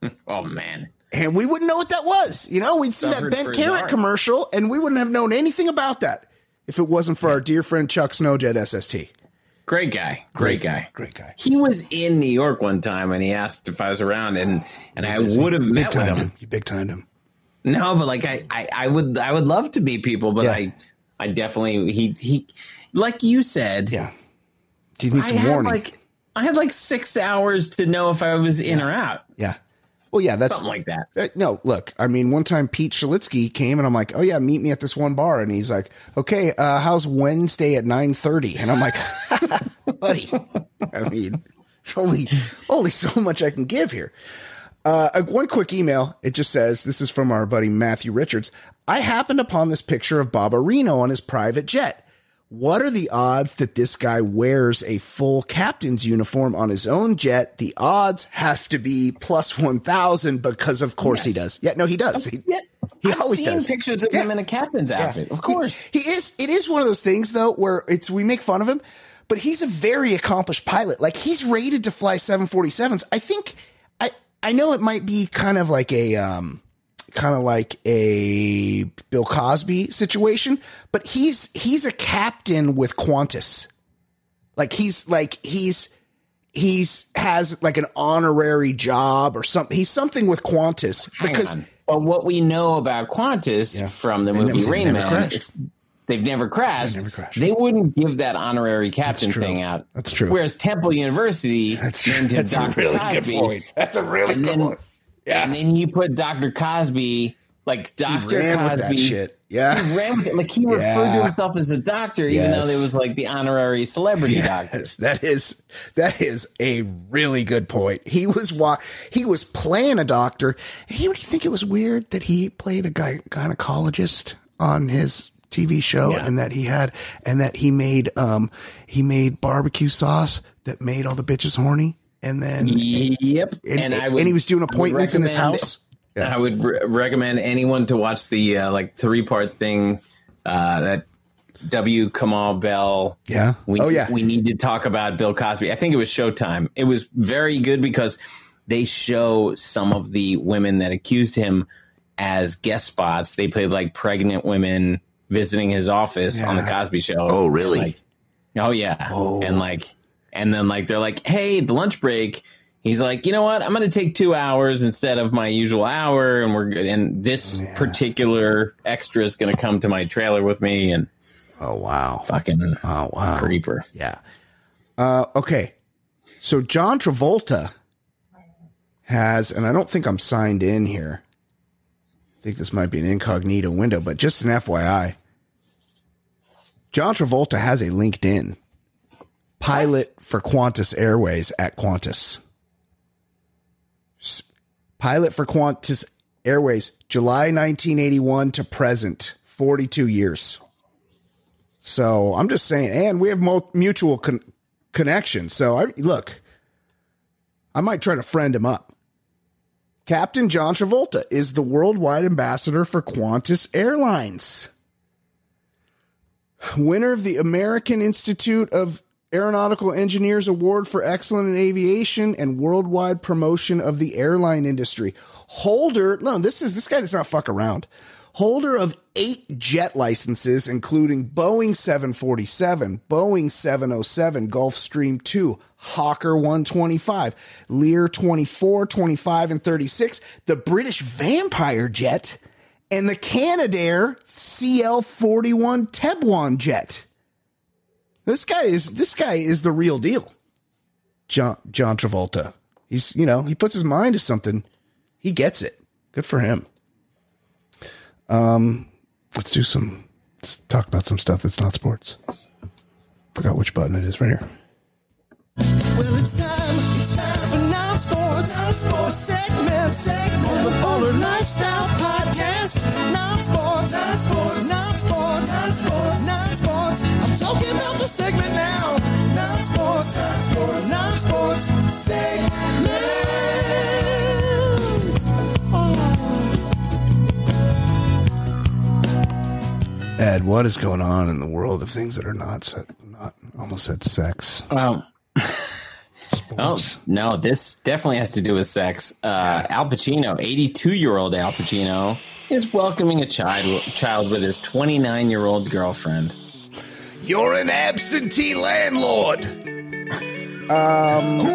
oh man. And we wouldn't know what that was. You know, we'd see that bent carrot commercial and we wouldn't have known anything about that if it wasn't for our dear friend Chuck Snowjet SST. Great guy. Great guy. Great guy. He was in New York one time and he asked if I was around and and I would have met with him. You big timed him. No, but like I, I, I would I would love to meet people, but Yeah. I I definitely he he like you said, Yeah. Do you need I some had warning? like I had like six hours to know if I was in or out. yeah. Well, yeah, that's Something like that. Uh, no, look, I mean, one time Pete Shalitsky came and I'm like, oh yeah, meet me at this one bar. And he's like, okay, uh, how's Wednesday at 930? And I'm like, buddy, I mean, it's only, only so much I can give here. Uh, one quick email. It just says, this is from our buddy Matthew Richards. I happened upon this picture of Bob Areno on his private jet. What are the odds that this guy wears a full captain's uniform on his own jet? The odds have to be plus 1,000 because of course he does. Yeah, no, he does. He, Yeah, he I've always seen does. pictures of Yeah. him in a captain's outfit. Of course. He, he is. It is one of those things though where it's we make fun of him, but he's a very accomplished pilot. Like he's rated to fly 747s. I think I know it might be kind of like a um kind of like a Bill Cosby situation, but he's he's a captain with Qantas. Like he's like he's he's has like an honorary job or something. He's something with Qantas Hang because on. But what we know about Qantas Yeah. from the movie Rain Man they've never crashed. They never crashed. They wouldn't give that honorary captain thing out. That's true. Whereas Temple University that's named him Dr. That's a really Cosby, good point. That's a really And good then- point. Yeah. And then you put Dr. Cosby, like Dr. ran Cosby. with that shit. Yeah. He ran with it. Like he referred to himself as a doctor, even though it was like the honorary celebrity doctor. That is that is a really good point. He was wa- he was playing a doctor. You think it was weird that he played a guy gynecologist on his TV show Yeah. and that he had and that he made um he made barbecue sauce that made all the bitches horny and then Yep. and, and he was doing appointments in his house. I would re- recommend anyone to watch the uh, like three part thing uh, that W. Kamau Bell. Yeah. We, oh yeah. We need to talk about Bill Cosby. I think it was Showtime. It was very good because they show some of the women that accused him as guest spots. They played like pregnant women visiting his office on the Cosby Show. Oh, really? Like, oh yeah. Oh. And like, and then like they're like, hey, the lunch break. He's like, you know what? I'm going to take two hours instead of my usual hour, and we're good. And this particular extra is going to come to my trailer with me, and oh wow. fucking Oh wow. creeper. Yeah. Uh, okay. So John Travolta has, and I don't think I'm signed in here. I think this might be an incognito window, but just an FYI. John Travolta has a LinkedIn pilot for Qantas Airways at Qantas. Pilot for Qantas Airways, July 1981 to present, 42 years. So I'm just saying, and we have mutual con- connection. So I look, I might try to friend him up. Captain John Travolta is the worldwide ambassador for Qantas Airlines. Winner of the American Institute of Aeronautical Engineers Award for Excellent in Aviation and worldwide promotion of the airline industry. Holder, no, this is this guy does not fuck around. Holder of eight jet licenses, including Boeing 747, Boeing 707, Gulfstream 2, Hawker 125, Lear 24, 25, and 36, the British Vampire jet, and the Canadair CL 41 Tebuan jet. This guy is this guy is the real deal. John John Travolta. He's you know, he puts his mind to something. He gets it. Good for him. Um let's do some let's talk about some stuff that's not sports. Forgot which button it is right here. Well, it's time, it's time for non-sports, non-sports segment, segment the Baller Lifestyle Podcast. Non-sports, non-sports, non-sports, non-sports, non-sports. I'm talking about the segment now. Non-sports, non-sports, non-sports segment. Ed, what is going on in the world of things that are not set, not almost said sex? Um, oh no, this definitely has to do with sex. Uh, Al Pacino, 82 year old Al Pacino, is welcoming a child child with his 29 year old girlfriend. You're an absentee landlord. Um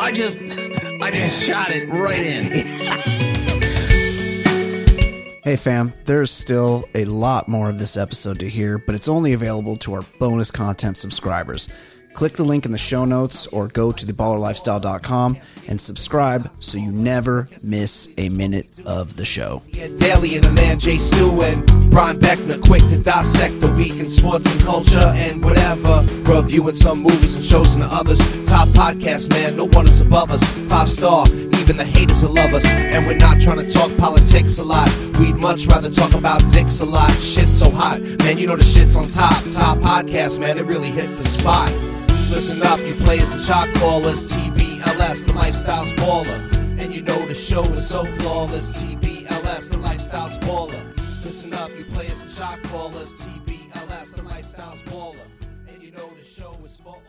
I just, I just shot it right in. Hey fam, there's still a lot more of this episode to hear, but it's only available to our bonus content subscribers. Click the link in the show notes or go to theballerlifestyle.com and subscribe so you never miss a minute of the show. Daily and the man Jay Stu and Brian Beckner, quick to dissect the week in sports and culture and whatever. Reviewing some movies and shows and others. Top podcast, man, no one is above us. Five star, even the haters will love us. And we're not trying to talk politics a lot. We'd much rather talk about dicks a lot. Shit's so hot, man, you know the shit's on top. Top podcast, man, it really hits the spot. Listen up, you players and shot callers. TBLS, the lifestyle's baller. And you know the show is so flawless. TBLS, the lifestyle's baller. Listen up, you players and shot callers. TBLS, the lifestyle's baller. And you know the show is us.